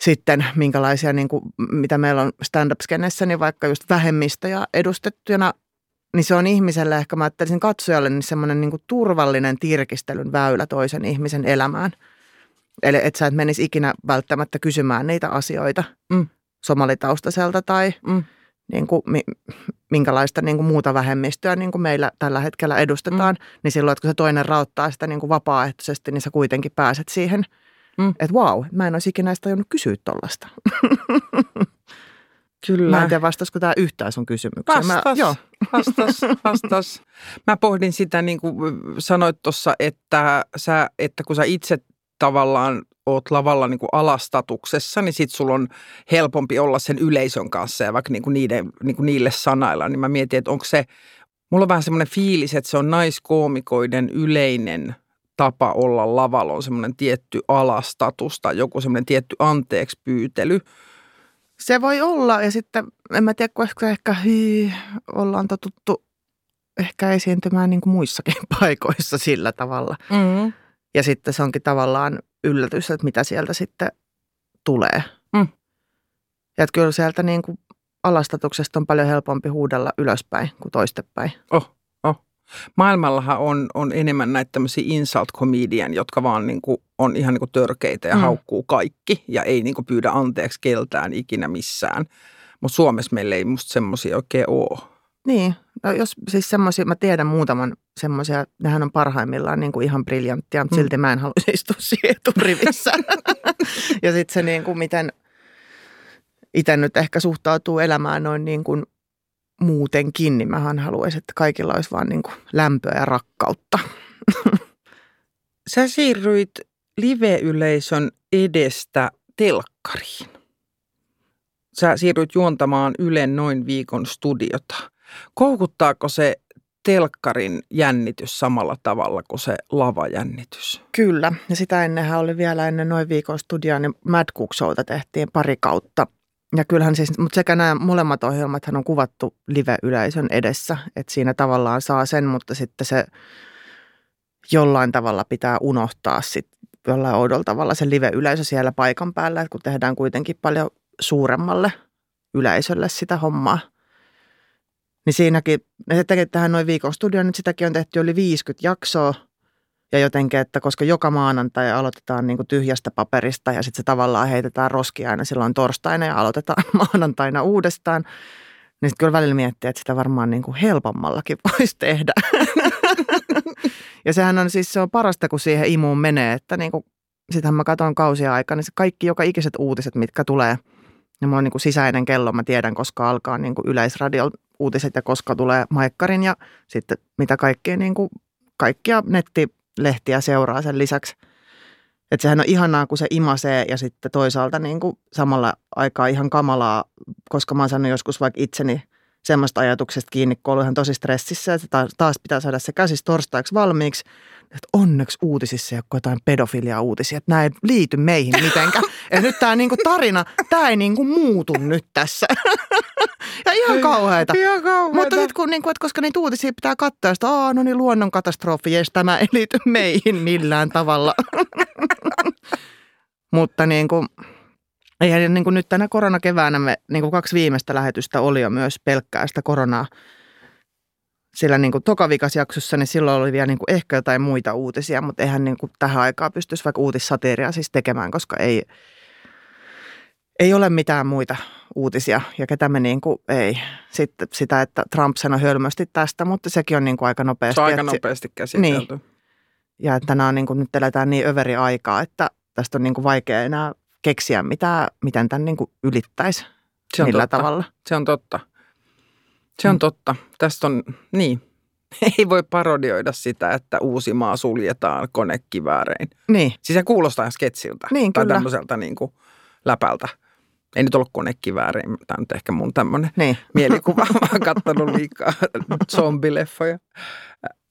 sitten, minkälaisia, niin kuin, mitä meillä on stand-up-skenessä, niin vaikka just vähemmistöjä edustettuna, niin se on ihmiselle ehkä, mä ajattelisin katsojalle, niin semmoinen niin turvallinen tirkistelyn väylä toisen ihmisen elämään. Eli että sä et menisi ikinä välttämättä kysymään niitä asioita Mm. somalitaustaiselta tai Mm. Niin kuin, mi- minkälaista niin kuin muuta vähemmistöä niin kuin meillä tällä hetkellä edustetaan, mm. niin silloin, että kun se toinen rauttaa sitä niin kuin vapaaehtoisesti, niin sä kuitenkin pääset siihen, Mm. että vau, mä en olisi ikinä tajunnut kysyä tollasta. Kyllä. Mä en tiedä, vastasiko tämä yhtään sun kysymykseen. Mä, Vastas, joo, vastas, vastas. Mä pohdin sitä, niin kuin sanoit tuossa, että, sä, että kun sä itse tavallaan oot lavalla niin kuin alastatuksessa, niin sit sulla on helpompi olla sen yleisön kanssa ja vaikka niin kuin niiden, niin kuin niille sanailla, niin mä mietin, että onko se, mulla on vähän semmoinen fiilis, että se on naiskoomikoiden yleinen tapa olla lavalla, on semmoinen tietty alastatus tai joku semmoinen tietty anteeksi pyytely. se voi olla. Ja sitten, en mä tiedä, koska ehkä hyi, ollaan totuttu ehkä esiintymään niin kuin muissakin paikoissa sillä tavalla. Mm. Ja sitten se onkin tavallaan yllätys, että mitä sieltä sitten tulee. Mm. Ja että kyllä sieltä niin kuin alastatuksesta on paljon helpompi huudella ylöspäin kuin toistepäin. Oh, oh. Maailmallahan on, on enemmän näitä tämmöisiä insult comedian, jotka vaan niin kuin on ihan niin kuin törkeitä ja Mm. haukkuu kaikki ja ei niin kuin pyydä anteeksi keltään ikinä missään. Mutta Suomessa meillä ei musta semmoisia oikein ole. Niin, no jos siis semmoisia, mä tiedän muutaman semmoisia, nehän on parhaimmillaan niin kuin ihan briljanttia, mutta Mm. silti mä en haluaisi istua siihen eturivissä. ja sitten se niin kuin miten itse nyt ehkä suhtautuu elämään noin niin kuin muutenkin, niin mähän haluaisin, että kaikilla olisi vaan niin kuin lämpöä ja rakkautta. Sä siirryit live-yleisön edestä telkkariin. Sä siirryit juontamaan Ylen noin viikon studiota. Koukuttaako se telkkarin jännitys samalla tavalla kuin se lavajännitys? Kyllä, ja sitä ennenhän oli vielä ennen noin viikon studioa, niin Mad Cook Showta tehtiin pari kautta. Ja kyllähän siis, mutta sekä nämä molemmat ohjelmat on kuvattu live-yleisön edessä, että siinä tavallaan saa sen, mutta sitten se jollain tavalla pitää unohtaa sitten jollain oudolla tavalla se live-yleisö siellä paikan päällä, että kun tehdään kuitenkin paljon suuremmalle yleisölle sitä hommaa. Niin siinäkin, tekee tähän noin viikon studio, nyt sitäkin on tehty yli 50 jaksoa, ja jotenkin, että koska joka maanantai aloitetaan niin kuin tyhjästä paperista ja sitten se tavallaan heitetään roskia aina silloin torstaina ja aloitetaan maanantaina uudestaan, niin sitten kyllä välillä miettii, että sitä varmaan niin kuin helpommallakin voisi tehdä. ja sehän on siis se on parasta, kun siihen imuun menee, että niin kuin, sitähän mä katson kausia aikaa, niin se kaikki joka ikiset uutiset, mitkä tulee, ja mulla on niin kuin sisäinen kello, mä tiedän, koska alkaa niin kuin yleisradion uutiset ja koska tulee maikkarin ja sitten mitä kaikkea niin kuin, kaikkia nettilehtiä seuraa sen lisäksi. Että sehän on ihanaa, kun se imasee ja sitten toisaalta niin kuin samalla aikaa ihan kamalaa, koska mä oon saanut joskus vaikka itseni semmoista ajatuksesta kiinni, kun ollut ihan tosi stressissä, että taas, pitää saada se käsis torstaiksi valmiiksi. Että onneksi uutisissa ei ole jotain pedofilia-uutisia, että nämä ei liity meihin mitenkään. Ja nyt tämä niinku tarina, tämä ei niinku muutu nyt tässä. ja ihan kauheita. Ihan kauheeta. Mutta sitten kun, niin kuin, että koska niitä uutisia pitää katsoa, että Aa, no niin luonnonkatastrofi, jes, tämä ei liity meihin millään tavalla. Mutta niin kuin, eihän niin kuin nyt tänä koronakeväänä me niin kuin kaksi viimeistä lähetystä oli jo myös pelkkää sitä koronaa. Sillä niin kuin tokavikasjaksossa, niin silloin oli vielä niin kuin ehkä jotain muita uutisia, mutta eihän niin kuin tähän aikaan pystyisi vaikka uutissatiiria siis tekemään, koska ei, ei ole mitään muita uutisia ja ketä me niin kuin, ei. Sitten sitä, että Trump sanoi hölmösti tästä, mutta sekin on niin kuin aika nopeasti. Se on aika nopeasti käsitelty. Niin. ja että tänään niin kuin nyt eletään niin överi aikaa, että tästä on niin kuin vaikea enää keksiä mitään, miten tämän niin kuin ylittäisi, Se on millä totta. tavalla. Se on totta. Se on Mm. totta. Tästä on, niin. Ei voi parodioida sitä, että Uusimaa suljetaan konekiväärein. Niin, Siis se kuulostaa sketsiltä. Niin, tai kyllä. tämmöiseltä niin kuin läpältä. Ei nyt ollut konekivääri, tämä on nyt ehkä mun tämmöinen Niin. mielikuva. Mä oon kattonut liikaa zombileffoja.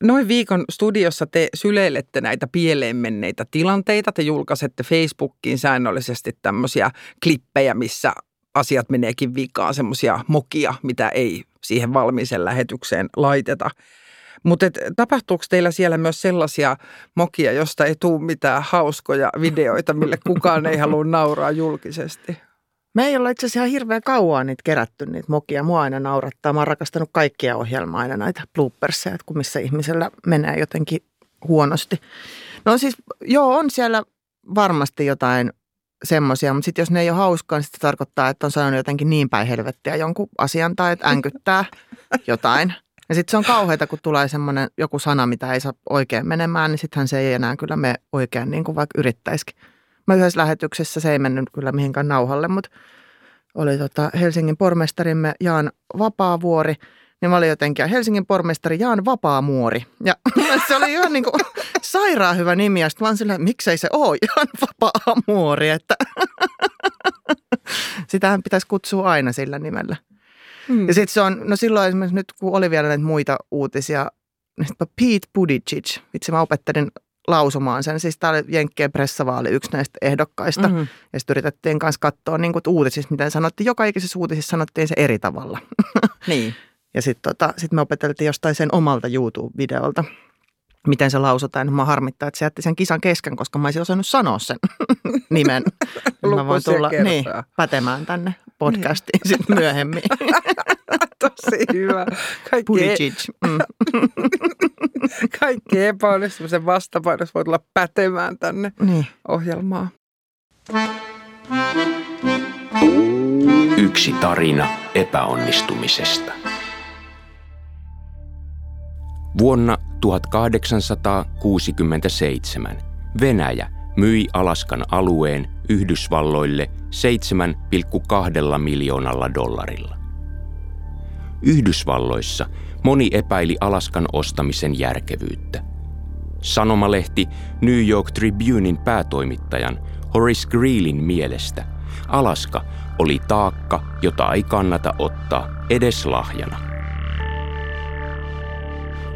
Noin viikon studiossa te syleilette näitä pieleen menneitä tilanteita. Te julkaisette Facebookiin säännöllisesti tämmöisiä klippejä, missä asiat meneekin vikaan, semmoisia mokia, mitä ei siihen valmiiseen lähetykseen laiteta. Mutta tapahtuuko teillä siellä myös sellaisia mokia, josta ei tule mitään hauskoja videoita, mille kukaan ei halua nauraa julkisesti? Me ei olla itse asiassa ihan hirveän kauan niitä kerätty, niitä mokia. Mua aina naurattaa. Mä oon rakastanut kaikkia ohjelmaa aina näitä blooperseja, että kun missä ihmisellä menee jotenkin huonosti. No siis, joo, on siellä varmasti jotain semmoisia, mutta sitten jos ne ei ole hauskaa, niin se tarkoittaa, että on sanonut jotenkin niin päin helvettiä jonkun asian tai että änkyttää jotain. Ja sitten se on kauheata, kun tulee semmoinen joku sana, mitä ei saa oikein menemään, niin sittenhän se ei enää kyllä me oikein niin kuin vaikka yrittäisikin. Mä yhdessä lähetyksessä, se ei mennyt kyllä mihinkään nauhalle, mutta oli tota Helsingin pormestarimme Jaan Vapaavuori, niin mä olin jotenkin Helsingin pormestari Jaan Vapaamuori. Ja se oli ihan niin kuin sairaan hyvä nimi, ja sitten vaan silleen, miksei se ole Jaan Vapaamuori, että sitähän pitäisi kutsua aina sillä nimellä. Hmm. Ja sitten se on, no silloin esimerkiksi nyt kun oli vielä näitä muita uutisia, niin sitten Pete Buttigieg, vitsi mä opettelin lausumaan sen. Siis tämä oli Jenkkien pressavaali yksi näistä ehdokkaista. Mhm. Ja sitten yritettiin kanssa katsoa niin kuin uutisissa, miten sanottiin. Joka ikisessä uutisissa sanottiin se eri tavalla. Niin. Ja sitten tota, sit me opeteltiin jostain sen omalta YouTube-videolta, miten se lausutaan. Mä harmittaa, että se jätti sen kisan kesken, koska mä olisin osannut sanoa sen nimen. Mä voin tulla niin, pätemään tänne podcastiin sitten myöhemmin. Tosi hyvä. Kaikki. Mm. kaikki epäonnistumisen vastapainossa voi tulla pätemään tänne Niin. ohjelmaan. Yksi tarina epäonnistumisesta. Vuonna 1867 Venäjä myi Alaskan alueen Yhdysvalloille 7,2 miljoonalla dollarilla. Yhdysvalloissa moni epäili Alaskan ostamisen järkevyyttä. Sanomalehti New York Tribunein päätoimittajan Horace Greelin mielestä Alaska oli taakka, jota ei kannata ottaa edes lahjana.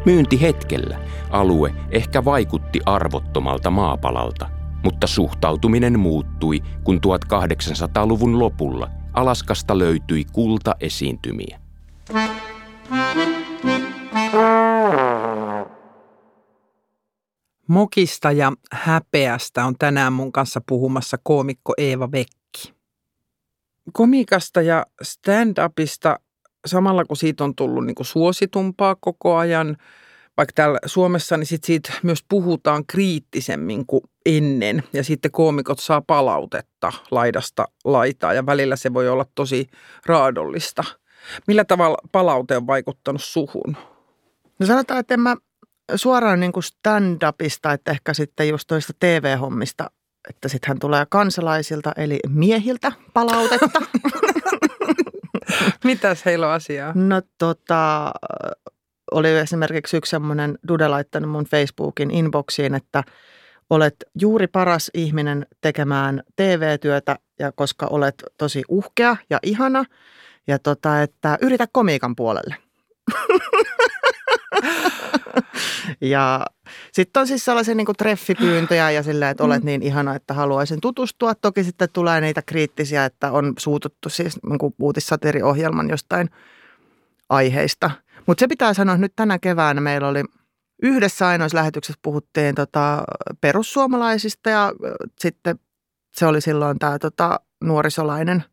Myyntihetkellä alue ehkä vaikutti arvottomalta maapalalta, mutta suhtautuminen muuttui, kun 1800-luvun lopulla Alaskasta löytyi kultaesiintymiä. Mokista ja häpeästä on tänään mun kanssa puhumassa koomikko Eeva Vekki. Komikasta ja stand-upista samalla kun siitä on tullut niin kuin suositumpaa koko ajan, vaikka täällä Suomessa, niin sit siitä myös puhutaan kriittisemmin kuin ennen. Ja sitten koomikot saa palautetta laidasta laitaa ja välillä se voi olla tosi raadollista. Millä tavalla palaute on vaikuttanut suhun? No sanotaan, että en mä suoraan niin kuin stand-upista, että ehkä sitten just toista TV-hommista, että sittenhän tulee kansalaisilta eli miehiltä palautetta. Mitäs heillä on asiaa? No tota, oli esimerkiksi yksi semmoinen Dude laittanut mun Facebookin inboxiin, että olet juuri paras ihminen tekemään TV-työtä ja koska olet tosi uhkea ja ihana ja tota, että yritä komiikan puolelle. Ja sitten on siis sellaisia niin treffipyyntöjä ja sillä, että olet niin ihana, että haluaisin tutustua. Toki sitten tulee niitä kriittisiä, että on suututtu siis niin uutissatiriohjelman jostain aiheista. Mutta se pitää sanoa, että nyt tänä keväänä meillä oli yhdessä ainoassa lähetyksessä puhuttiin tota perussuomalaisista ja sitten se oli silloin tämä tota, nuorisolainen,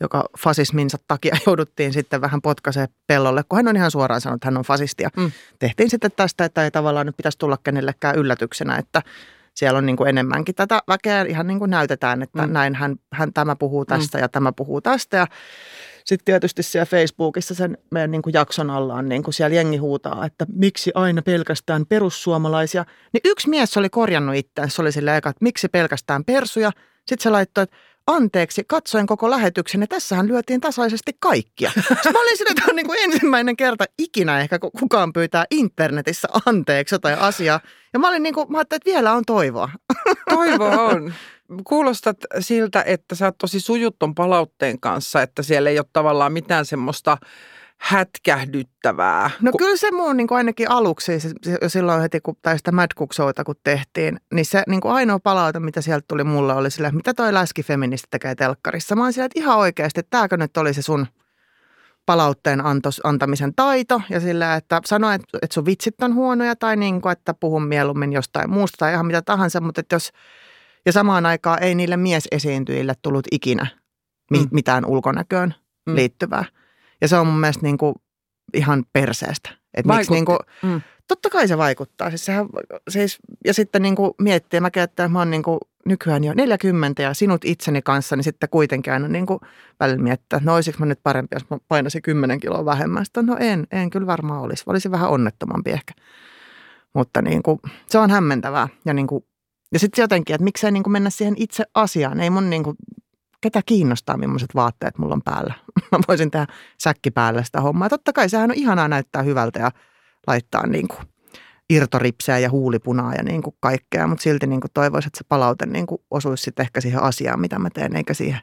joka fasisminsa takia jouduttiin sitten vähän potkaisee pellolle, kun hän on ihan suoraan sanonut, että hän on fasisti. Ja Mm. Tehtiin sitten tästä, että ei tavallaan nyt pitäisi tulla kenellekään yllätyksenä, että siellä on niin kuin enemmänkin tätä väkeä, ihan niin kuin näytetään, että Mm. mm. näin hän, hän tämä puhuu tästä mm. ja tämä puhuu tästä. Ja sitten tietysti siellä Facebookissa sen meidän niin kuin jakson alla on niin kuin siellä jengi huutaa, että miksi aina pelkästään perussuomalaisia. Niin yksi mies oli korjannut itseään, se oli silleen eka, että miksi pelkästään persuja. Sitten se laittoi, että anteeksi, katsoin koko lähetyksen ja tässähän lyötiin tasaisesti kaikkia. Sitten mä olin sille, että on niin kuin ensimmäinen kerta ikinä ehkä, kun kukaan pyytää internetissä anteeksi jotain asiaa. Ja mä olin niin kuin, mä ajattelin, että vielä on toivoa. Toivo on. kuulostat siltä, että sä oot tosi sujutton palautteen kanssa, että siellä ei ole tavallaan mitään semmoista hätkähdyttävää. No kyllä se muu niin kuin ainakin aluksi, se, se, silloin heti kun, tai sitä Mad Cook kun tehtiin, niin se niin kuin ainoa palaute, mitä sieltä tuli mulle, oli sillä, mitä toi läskifeministi tekee telkkarissa. Mä oon siellä, että ihan oikeasti, että tämäkö nyt oli se sun palautteen antos, antamisen taito ja sillä, että sano, että, että sun vitsit on huonoja tai niin kuin, että puhun mieluummin jostain muusta tai ihan mitä tahansa, mutta että jos, ja samaan aikaan ei niille miesesiintyjille tullut ikinä mm. mitään ulkonäköön mm. liittyvää. Ja se on mun mielestä niin kuin ihan perseestä. Että miksi niin kuin, mm. Totta kai se vaikuttaa. Siis sehän, siis, ja sitten niin kuin miettii, mä että mä oon niin kuin nykyään jo 40 ja sinut itseni kanssa, niin sitten kuitenkin aina niin kuin välillä miettiä, no olisiko mä nyt parempi, jos mä painaisin 10 kiloa vähemmän. Sitten no en, en kyllä varmaan olisi. Olisi vähän onnettomampi ehkä. Mutta niin kuin, se on hämmentävää. Ja, niin kuin, ja sitten jotenkin, että miksei niin kuin mennä siihen itse asiaan. Ei mun niin kuin, ketä kiinnostaa, millaiset vaatteet mulla on päällä. Mä voisin tehdä säkki päällä sitä hommaa. Totta kai sehän on ihanaa näyttää hyvältä ja laittaa niin kuin irtoripseä ja huulipunaa ja niin kuin kaikkea, mutta silti niin kuin toivoisin, että se palaute niin kuin osuisi sitten ehkä siihen asiaan, mitä mä teen, eikä siihen,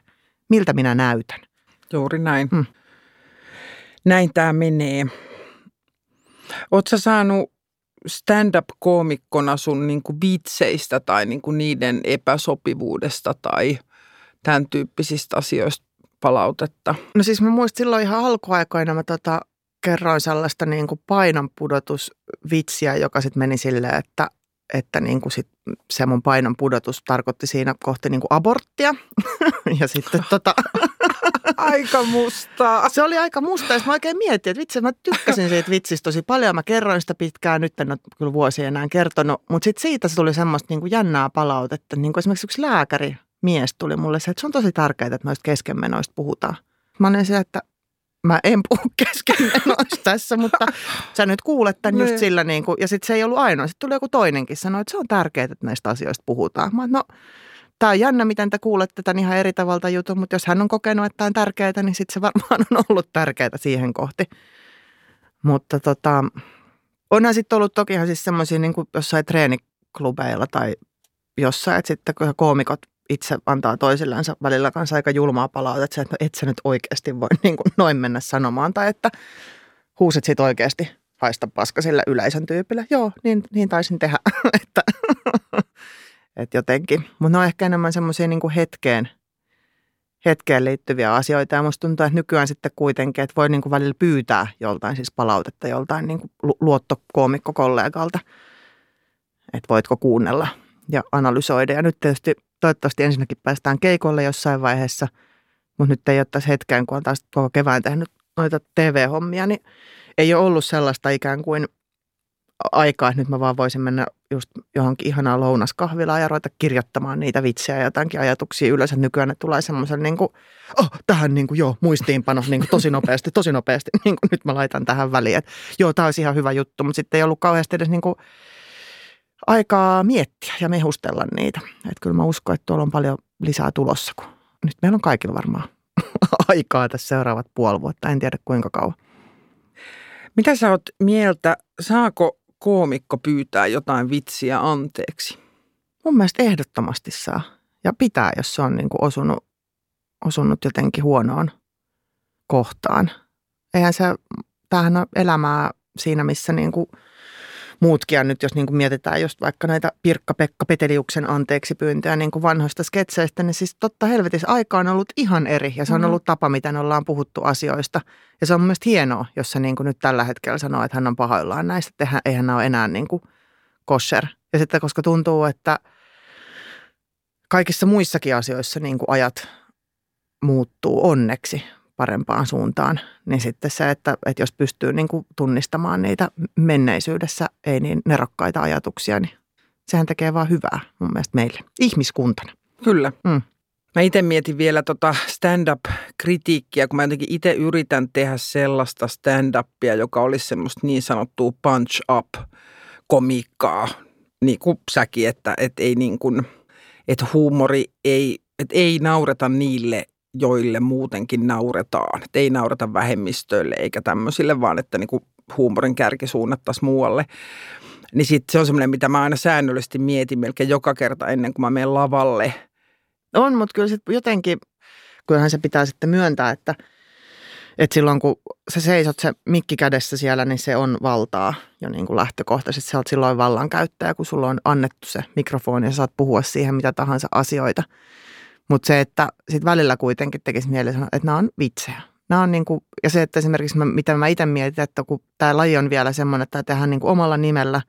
miltä minä näytän. Juuri näin. Hmm. Näin tämä menee. Oletko saanut stand-up-koomikkona sun niin kuin vitseistä tai niin kuin niiden epäsopivuudesta tai tämän tyyppisistä asioista palautetta? No siis mä muistin silloin ihan alkuaikoina mä tota, kerroin sellaista niin kuin painonpudotusvitsiä, joka sitten meni silleen, että, että niin kuin sit se mun painon pudotus tarkoitti siinä kohti niin kuin aborttia. ja sitten tota... aika mustaa. Se oli aika mustaa. Ja mä oikein mietin, että vitsi, mä tykkäsin siitä vitsistä tosi paljon. Mä kerroin sitä pitkään, nyt en ole kyllä vuosia enää kertonut. Mutta sitten siitä se tuli semmoista niin kuin jännää palautetta. Niin kuin esimerkiksi yksi lääkäri, mies tuli mulle se, että se on tosi tärkeää, että noista keskenmenoista puhutaan. Mä olin se, että mä en puhu keskenmenoista tässä, mutta sä nyt kuulet tämän just niin. sillä niin kuin, ja sitten se ei ollut ainoa. Sitten tuli joku toinenkin sanoi, että se on tärkeää, että näistä asioista puhutaan. Mä no, tämä on jännä, miten te kuulette tämän ihan eri tavalla jutun, mutta jos hän on kokenut, että tämä on tärkeää, niin sitten se varmaan on ollut tärkeää siihen kohti. Mutta tota, onhan sitten ollut tokihan siis semmoisia niin jossain treeniklubeilla tai jossain, että sitten kun koomikot itse antaa toisillensa välillä kanssa aika julmaa palautetta, että no et sä nyt oikeasti voi niin kuin noin mennä sanomaan, tai että huusit sit oikeasti haista paska sillä yleisön tyypillä. Joo, niin, niin taisin tehdä, että, että jotenkin. Mutta ne on ehkä enemmän semmoisia niin hetkeen, hetkeen liittyviä asioita. Ja musta tuntuu, että nykyään sitten kuitenkin, että voi niin kuin välillä pyytää joltain siis palautetta joltain niin kuin luottokoomikkokollegalta, että voitko kuunnella ja analysoida. Ja nyt tietysti toivottavasti ensinnäkin päästään keikolle jossain vaiheessa, mutta nyt ei ole tässä hetkään, kun on taas koko kevään tehnyt noita TV-hommia, niin ei ole ollut sellaista ikään kuin aikaa, että nyt mä vaan voisin mennä just johonkin ihanaan lounaskahvilaan ja ruveta kirjoittamaan niitä vitsejä ja jotakin ajatuksia ylös. Että nykyään ne tulee semmoisen niin kuin, oh, tähän niin kuin, joo, muistiinpano niin kuin, tosi nopeasti, tosi nopeasti. Niin kuin, nyt mä laitan tähän väliin, että joo, tämä olisi ihan hyvä juttu, mutta sitten ei ollut kauheasti edes niin kuin, aikaa miettiä ja mehustella niitä. Että kyllä mä uskon, että tuolla on paljon lisää tulossa, kun nyt meillä on kaikilla varmaan aikaa tässä seuraavat puoli vuotta, en tiedä kuinka kauan. Mitä sä oot mieltä, saako koomikko pyytää jotain vitsiä anteeksi? Mun mielestä ehdottomasti saa. Ja pitää, jos se on niin kuin osunut, osunut jotenkin huonoon kohtaan. Eihän se, tämähän on elämää siinä, missä niin kuin – muutkin. nyt jos niin kuin mietitään just vaikka näitä Pirkka-Pekka Peteliuksen anteeksi pyyntöjä niin kuin vanhoista sketseistä, niin siis totta helvetissä aika on ollut ihan eri ja se on mm-hmm. ollut tapa, miten ollaan puhuttu asioista. Ja se on mun hienoa, jos se niin kuin nyt tällä hetkellä sanoo, että hän on pahoillaan näistä, että eihän nämä ole enää niin kuin kosher. Ja sitten koska tuntuu, että kaikissa muissakin asioissa niin kuin ajat muuttuu onneksi parempaan suuntaan, niin sitten se, että, että jos pystyy niin kuin tunnistamaan niitä menneisyydessä ei niin nerokkaita ajatuksia, niin sehän tekee vaan hyvää mun mielestä meille ihmiskuntana. Kyllä. Mm. Mä itse mietin vielä tota stand-up-kritiikkiä, kun mä jotenkin itse yritän tehdä sellaista stand-upia, joka olisi semmoista niin sanottua punch-up-komiikkaa, niin kuin säkin, että, että ei niin kuin, että huumori ei, että ei naureta niille, joille muutenkin nauretaan. Et ei naurata vähemmistöille eikä tämmöisille, vaan että niin huumorin kärki suunnattaisiin muualle. Niin sitten se on semmoinen, mitä mä aina säännöllisesti mietin melkein joka kerta ennen kuin mä menen lavalle. On, mutta kyllä sitten jotenkin, kyllähän se pitää sitten myöntää, että, että silloin kun sä seisot se mikki kädessä siellä, niin se on valtaa jo niin kuin lähtökohtaisesti. Sä oot silloin vallankäyttäjä, kun sulla on annettu se mikrofoni ja saat puhua siihen mitä tahansa asioita. Mutta se, että sitten välillä kuitenkin tekisi mieli sanoa, että nämä on vitsejä. Nämä on niin kuin, ja se, että esimerkiksi mä, mitä mä itse mietin, että kun tämä laji on vielä semmoinen, että tämä tehdään niin kuin omalla nimellä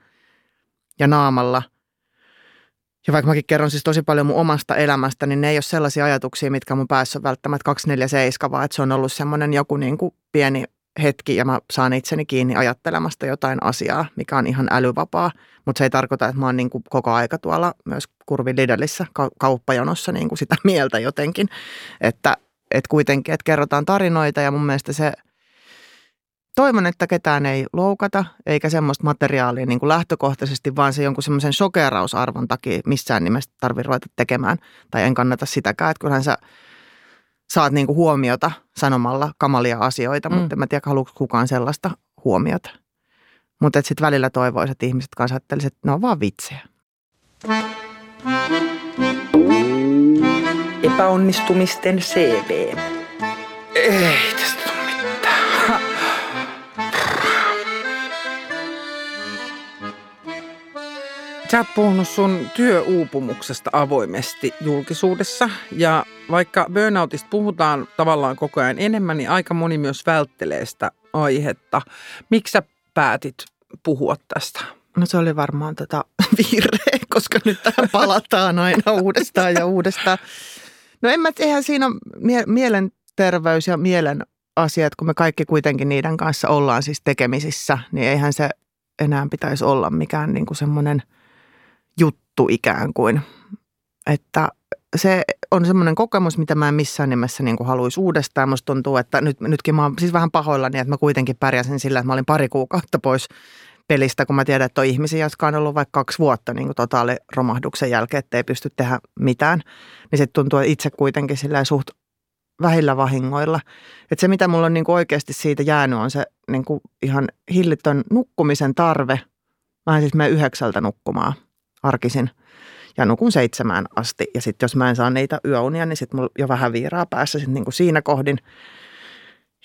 ja naamalla – ja vaikka mäkin kerron siis tosi paljon mun omasta elämästä, niin ne ei ole sellaisia ajatuksia, mitkä mun päässä on välttämättä 247, vaan että se on ollut semmoinen joku niin kuin pieni hetki ja mä saan itseni kiinni ajattelemasta jotain asiaa, mikä on ihan älyvapaa. Mutta se ei tarkoita, että mä oon niin kuin koko aika tuolla myös Kurvin Lidlissä kauppajonossa niin kuin sitä mieltä jotenkin. Että, että kuitenkin, että kerrotaan tarinoita ja mun mielestä se – toivon, että ketään ei loukata, eikä semmoista materiaalia niin kuin lähtökohtaisesti, vaan se jonkun semmoisen sokerausarvon takia missään nimessä tarvitse ruveta tekemään. Tai en kannata sitäkään, että kyllähän sä saat niin kuin huomiota sanomalla kamalia asioita, mm. mutta en mä tiedä, haluatko kukaan sellaista huomiota. Mutta sitten välillä toivoisin, että ihmiset kanssa ajattelisivat, että ne on vaan vitsejä. Epäonnistumisten CV. Ei tästä Sä oot puhunut sun työuupumuksesta avoimesti julkisuudessa ja vaikka burnoutista puhutaan tavallaan koko ajan enemmän, niin aika moni myös välttelee sitä aihetta. Miksi sä päätit puhua tästä? No se oli varmaan tota virhe, koska nyt tähän palataan aina uudestaan ja uudestaan. No en mä, eihän siinä mie- mielenterveys ja mielen asiat, kun me kaikki kuitenkin niiden kanssa ollaan siis tekemisissä, niin eihän se enää pitäisi olla mikään niin kuin semmoinen – juttu ikään kuin. Että se on semmoinen kokemus, mitä mä en missään nimessä niin haluaisi uudestaan. Musta tuntuu, että nyt, nytkin mä oon siis vähän pahoillani, että mä kuitenkin pärjäsin sillä, että mä olin pari kuukautta pois pelistä, kun mä tiedän, että on ihmisiä, jotka on ollut vaikka kaksi vuotta niin romahduksen jälkeen, että ei pysty tehdä mitään. Niin se tuntuu itse kuitenkin sillä suht vähillä vahingoilla. Että se, mitä mulla on niin kuin oikeasti siitä jäänyt, on se niin kuin ihan hillitön nukkumisen tarve. Mä en siis mene yhdeksältä nukkumaan arkisin ja nukun seitsemään asti. Ja sitten jos mä en saa niitä yöunia, niin sitten mulla jo vähän viiraa päässä sit niin kuin siinä kohdin.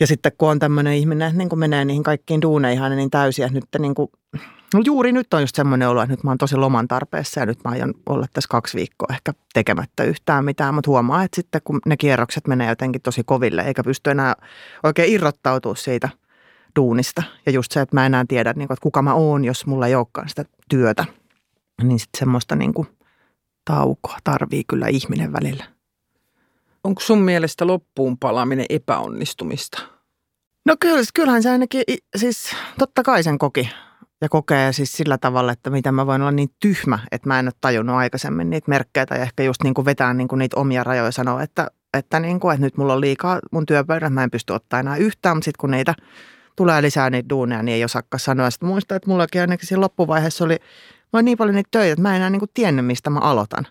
Ja sitten kun on tämmöinen ihminen, että niin kuin menee niihin kaikkiin duuneihin niin täysiä, että nyt niin kuin, no juuri nyt on just semmoinen olo, että nyt mä oon tosi loman tarpeessa ja nyt mä aion olla tässä kaksi viikkoa ehkä tekemättä yhtään mitään, mutta huomaa, että sitten kun ne kierrokset menee jotenkin tosi koville eikä pysty enää oikein irrottautua siitä duunista. Ja just se, että mä enää tiedä, niin kuin, että kuka mä oon, jos mulla ei olekaan sitä työtä – niin sitten semmoista niin kuin taukoa tarvii kyllä ihminen välillä. Onko sun mielestä loppuun palaaminen epäonnistumista? No kyllä, kyllähän se ainakin, siis totta kai sen koki ja kokee siis sillä tavalla, että mitä mä voin olla niin tyhmä, että mä en ole tajunnut aikaisemmin niitä merkkejä tai ehkä just niin kuin vetää niin kuin niitä omia rajoja sanoa, että, että, niin kuin, että nyt mulla on liikaa mun työpöydän, mä en pysty ottaa enää yhtään, mutta sitten kun niitä tulee lisää niitä duuneja, niin ei osaakaan sanoa. Sitten muistaa, että mullakin ainakin siinä loppuvaiheessa oli Mä oon niin paljon niitä töitä, että mä en enää niin kuin tiennyt, mistä mä aloitan.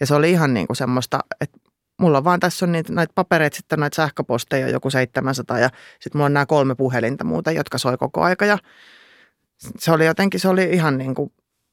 Ja se oli ihan niin kuin semmoista, että mulla vaan tässä on niitä, näitä papereita, sitten näitä sähköposteja joku 700 ja sitten mulla on nämä kolme puhelinta muuta, jotka soi koko aika ja se oli jotenkin, se oli ihan niin kuin,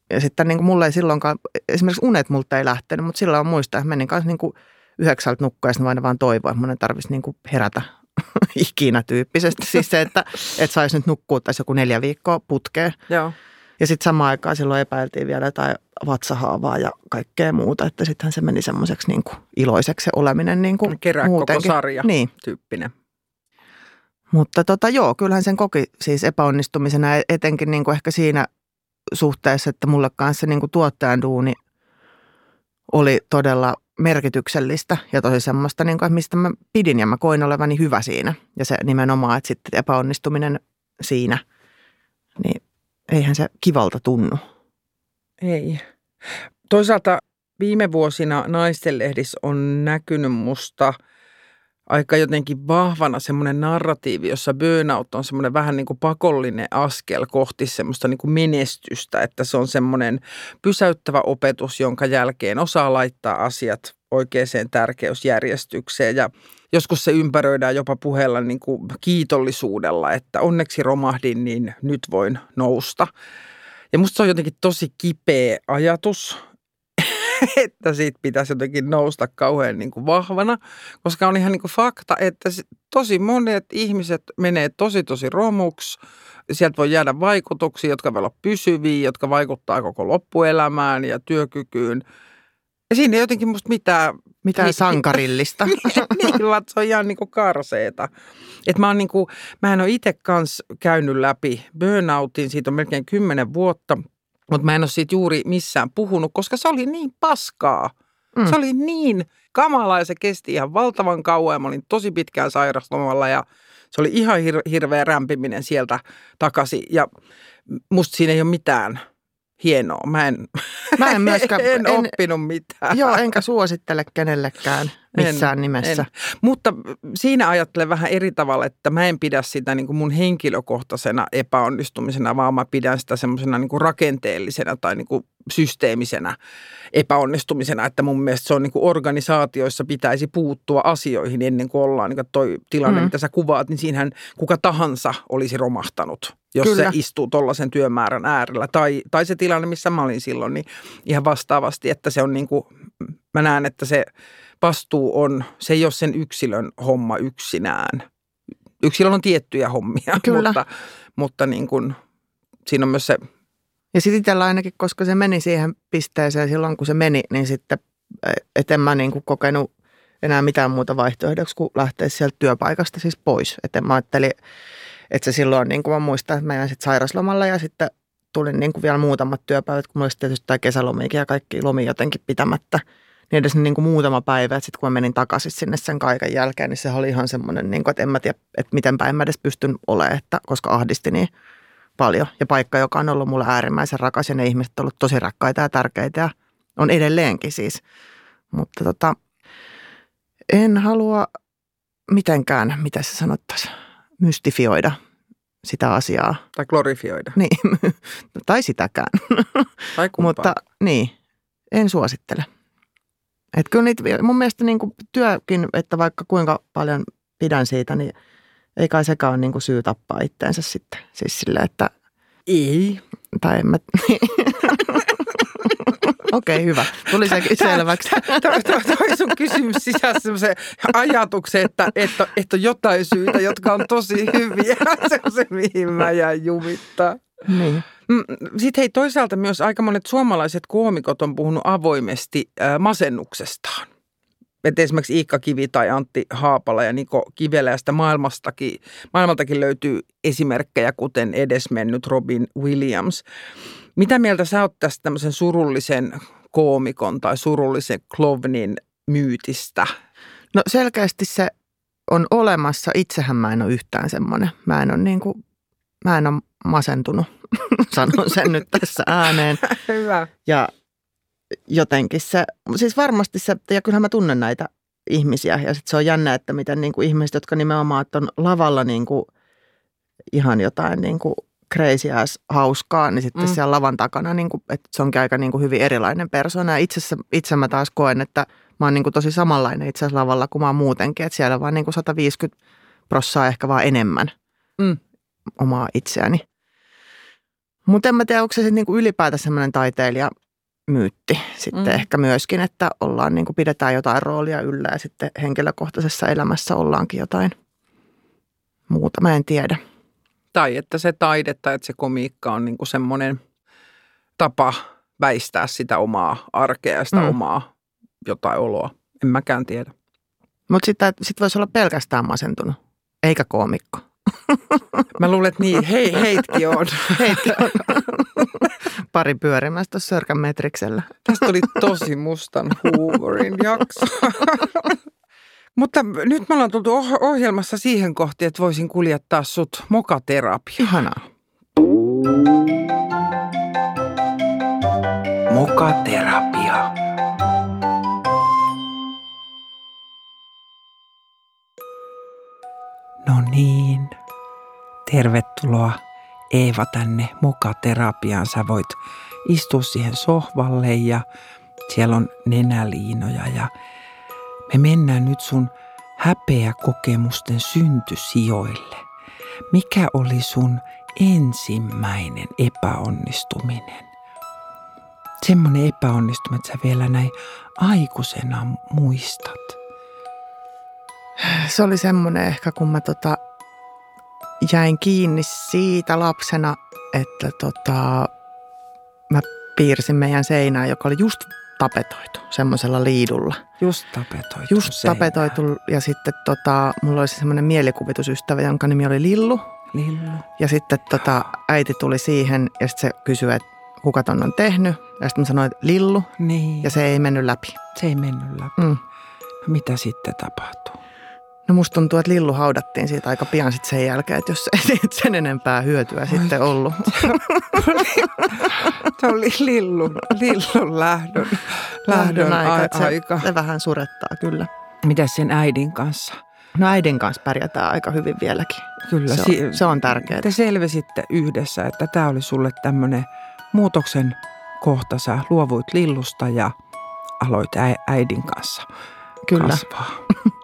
ja sitten niin kuin mulle ei silloinkaan, esimerkiksi unet multa ei lähtenyt, mutta silloin on muista, että menin kanssa niin kuin yhdeksältä nukkua ja sitten vaan toivoa, että mun ei tarvitsisi niin kuin herätä ikinä tyyppisesti. Siis se, että, että saisi nyt nukkua tässä joku neljä viikkoa putkeen. Joo. Ja sitten samaan aikaan silloin epäiltiin vielä jotain vatsahaavaa ja kaikkea muuta, että sittenhän se meni semmoiseksi niin kuin iloiseksi se oleminen niin kuin Kerää muutenkin. koko sarja niin. tyyppinen. Mutta tota, joo, kyllähän sen koki siis epäonnistumisena etenkin niin kuin ehkä siinä suhteessa, että mulle kanssa niin kuin tuottajan duuni oli todella merkityksellistä ja tosi semmoista, niin kuin, mistä mä pidin ja mä koin olevani hyvä siinä. Ja se nimenomaan, että sitten epäonnistuminen siinä, niin eihän se kivalta tunnu. Ei. Toisaalta viime vuosina naistenlehdissä on näkynyt musta aika jotenkin vahvana semmoinen narratiivi, jossa burnout on semmoinen vähän niin kuin pakollinen askel kohti semmoista niin kuin menestystä, että se on semmoinen pysäyttävä opetus, jonka jälkeen osaa laittaa asiat oikeaan tärkeysjärjestykseen ja joskus se ympäröidään jopa puheella niin kuin kiitollisuudella, että onneksi romahdin, niin nyt voin nousta. Ja musta se on jotenkin tosi kipeä ajatus, että siitä pitäisi jotenkin nousta kauhean niin kuin vahvana, koska on ihan niin kuin fakta, että tosi monet ihmiset menee tosi tosi romuksi. Sieltä voi jäädä vaikutuksia, jotka voi olla pysyviä, jotka vaikuttaa koko loppuelämään ja työkykyyn. Ja siinä ei jotenkin musta mitään... Mitään sankarillista. niin, vaan se on ihan niin kuin karseeta. Et mä, oon niin kuin, mä en ole itse kanssa käynyt läpi burnoutin, siitä on melkein kymmenen vuotta – mutta mä en ole siitä juuri missään puhunut, koska se oli niin paskaa. Mm. Se oli niin kamalaa ja se kesti ihan valtavan kauan. Mä olin tosi pitkään sairaslomalla ja se oli ihan hir- hirveä rämpiminen sieltä takaisin. Ja musta siinä ei ole mitään hienoa. Mä en, Mä en myöskään en, en oppinut mitään. Joo, enkä suosittele kenellekään missään en, nimessä. En. Mutta siinä ajattelen vähän eri tavalla, että mä en pidä sitä niin kuin mun henkilökohtaisena epäonnistumisena, vaan mä pidän sitä semmoisena niin kuin rakenteellisena tai niin kuin systeemisenä epäonnistumisena, että mun mielestä se on niin kuin organisaatioissa pitäisi puuttua asioihin ennen kuin ollaan niin kuin toi tilanne, mm. mitä sä kuvaat, niin siinähän kuka tahansa olisi romahtanut jos Kyllä. se istuu tuollaisen työmäärän äärellä. Tai, tai se tilanne, missä mä olin silloin, niin ihan vastaavasti, että se on niin kuin, mä näen, että se vastuu on, se ei ole sen yksilön homma yksinään. Yksilön on tiettyjä hommia, Kyllä. mutta, mutta niin kuin, siinä on myös se... Ja sitten itsellä ainakin, koska se meni siihen pisteeseen silloin, kun se meni, niin sitten, et en mä niin kuin kokenut enää mitään muuta vaihtoehdoksi kuin lähteä sieltä työpaikasta siis pois. Että mä ajattelin, että se silloin, niin kuin mä muistan, että mä jäin sitten sairaslomalla ja sitten tulin niin kuin vielä muutamat työpäivät, kun mulla olisi tietysti tämä kesälomiikin ja kaikki lomi jotenkin pitämättä. Niin edes niin kuin muutama päivä, että sitten kun mä menin takaisin sinne sen kaiken jälkeen, niin se oli ihan semmoinen, niin kuin, että en mä tiedä, että miten päin mä edes pystyn olemaan, että, koska ahdisti niin paljon. Ja paikka, joka on ollut mulle äärimmäisen rakas ja ne ihmiset ovat ollut tosi rakkaita ja tärkeitä ja on edelleenkin siis. Mutta tota, en halua mitenkään, mitä se sanottaisiin, mystifioida sitä asiaa. Tai glorifioida. Niin, tai sitäkään. Tai Mutta niin, en suosittele. Että kyllä niitä, mun mielestä niin kuin työkin, että vaikka kuinka paljon pidän siitä, niin ei kai sekään ole niin kuin syy tappaa itteensä sitten. Siis sille, että... Ei. Tai en mä... Okei, okay, hyvä. Tuli sekin selväksi. Toi sun kysymys sisälsi sellaisen ajatuksen, että, että, että jotain syitä, jotka on tosi hyviä. Se on se, mihin mä jäin jumittaa. Niin. Mm, Sitten hei, toisaalta myös aika monet suomalaiset koomikot on puhunut avoimesti masennuksestaan. Että esimerkiksi Iikka Kivi tai Antti Haapala ja Niko Kivelästä maailmastakin, maailmaltakin löytyy esimerkkejä, kuten edesmennyt Robin Williams. Mitä mieltä sä oot tästä tämmöisen surullisen koomikon tai surullisen klovnin myytistä? No selkeästi se on olemassa. Itsehän mä en ole yhtään semmoinen. Mä en ole, niin kuin, mä en ole masentunut, sanon sen nyt tässä ääneen. Hyvä. Ja jotenkin se, siis varmasti se, ja kyllähän mä tunnen näitä ihmisiä. Ja sitten se on jännä, että miten niin kuin ihmiset, jotka nimenomaan on lavalla niin kuin ihan jotain niin kuin crazy ass hauskaa, niin sitten mm. siellä lavan takana, niin kuin, että se onkin aika niin kuin hyvin erilainen persona. Ja itse, itse mä taas koen, että mä oon niin kuin tosi samanlainen itse asiassa lavalla kuin mä oon muutenkin, että siellä vaan niin kuin 150 prossaa ehkä vaan enemmän mm. omaa itseäni. Mutta en mä tiedä, onko se sitten niin kuin ylipäätään semmoinen taiteilija myytti sitten mm. ehkä myöskin, että ollaan niin kuin pidetään jotain roolia yllä ja sitten henkilökohtaisessa elämässä ollaankin jotain muuta. Mä en tiedä. Tai että se taide tai että se komiikka on niin kuin semmoinen tapa väistää sitä omaa arkea ja sitä mm. omaa jotain oloa. En mäkään tiedä. Mutta sitten sit voisi olla pelkästään masentunut, eikä koomikko. Mä luulen, että niin, hei, heitki on. heitki on. Pari pyörimästä tuossa Sörkän metriksellä. Tästä tuli tosi mustan huumorin jakso. Mutta nyt me ollaan tultu ohjelmassa siihen kohti, että voisin kuljettaa sut mokaterapia. Ihanaa. Mokaterapia. No niin, tervetuloa Eeva tänne mokaterapiaan. Sä voit istua siihen sohvalle ja siellä on nenäliinoja ja me mennään nyt sun häpeä kokemusten syntysijoille. Mikä oli sun ensimmäinen epäonnistuminen? semmoinen epäonnistuminen, että sä vielä näin aikuisena muistat? Se oli semmoinen ehkä, kun mä tota, jäin kiinni siitä lapsena, että tota, mä piirsin meidän seinää, joka oli just tapetoitu semmoisella liidulla. Just tapetoitu Just seinään. tapetoitu ja sitten tota, mulla oli semmoinen mielikuvitusystävä, jonka nimi oli Lillu. Lillu. Ja sitten tota, äiti tuli siihen ja sitten se kysyi, että kuka ton on tehnyt. Ja sitten mä sanoin, että Lillu. Niin. Ja se ei mennyt läpi. se ei mennyt läpi. Mm. No, mitä sitten tapahtuu? No musta tuntuu, että Lillu haudattiin siitä aika pian sitten sen jälkeen, että jos ei siitä sen enempää hyötyä sitten ollut. Se oli Lillun, Lillun lähdön, lähdön aika. että se, aika. se vähän surettaa kyllä. Mitäs sen äidin kanssa? No äidin kanssa pärjätään aika hyvin vieläkin. Kyllä, Se si- on, se on tärkeää. te selvisitte yhdessä, että tämä oli sulle tämmöinen muutoksen kohta. Sä luovuit Lillusta ja aloit äidin kanssa Kyllä. kasvaa.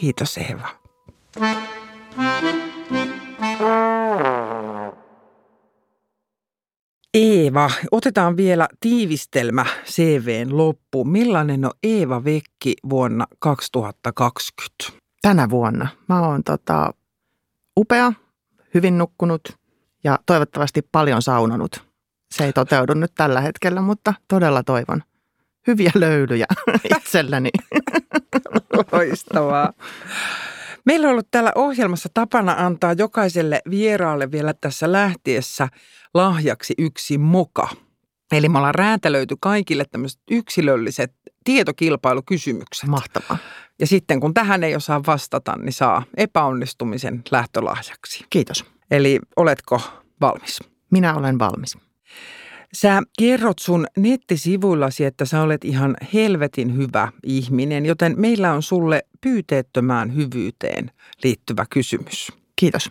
Kiitos Eeva. Eeva, otetaan vielä tiivistelmä CVn loppu. Millainen on Eeva Vekki vuonna 2020? Tänä vuonna mä oon tota, upea, hyvin nukkunut ja toivottavasti paljon saunonut. Se ei toteudu nyt tällä hetkellä, mutta todella toivon hyviä löylyjä itselläni. Loistavaa. Meillä on ollut täällä ohjelmassa tapana antaa jokaiselle vieraalle vielä tässä lähtiessä lahjaksi yksi moka. Eli me ollaan räätälöity kaikille tämmöiset yksilölliset tietokilpailukysymykset. Mahtavaa. Ja sitten kun tähän ei osaa vastata, niin saa epäonnistumisen lähtölahjaksi. Kiitos. Eli oletko valmis? Minä olen valmis. Sä kerrot sun nettisivuillasi, että sä olet ihan helvetin hyvä ihminen, joten meillä on sulle pyyteettömään hyvyyteen liittyvä kysymys. Kiitos.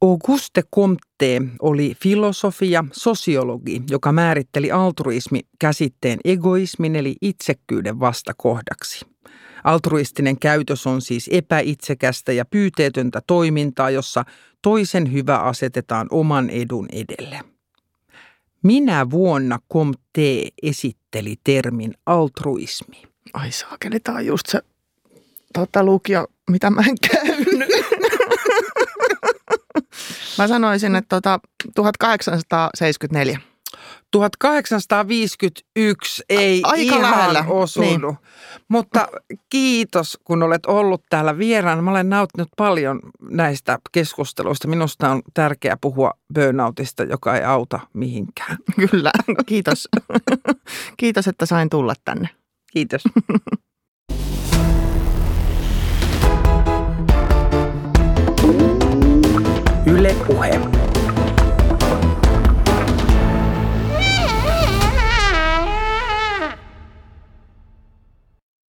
Auguste Comte oli filosofia, sosiologi, joka määritteli altruismi käsitteen egoismin eli itsekkyyden vastakohdaksi. Altruistinen käytös on siis epäitsekästä ja pyyteetöntä toimintaa, jossa toisen hyvä asetetaan oman edun edelle. Minä vuonna Comte esitteli termin altruismi? Ai saakeli, tää on just se tota, lukio, mitä mä en käynyt. mä sanoisin, että tota, 1874. 1851 ei Aika ihan lähellä, osunut, niin. mutta kiitos kun olet ollut täällä vieraana. Mä olen nauttinut paljon näistä keskusteluista. Minusta on tärkeää puhua burnoutista, joka ei auta mihinkään. Kyllä, kiitos. kiitos, että sain tulla tänne. Kiitos. Yle Puhe.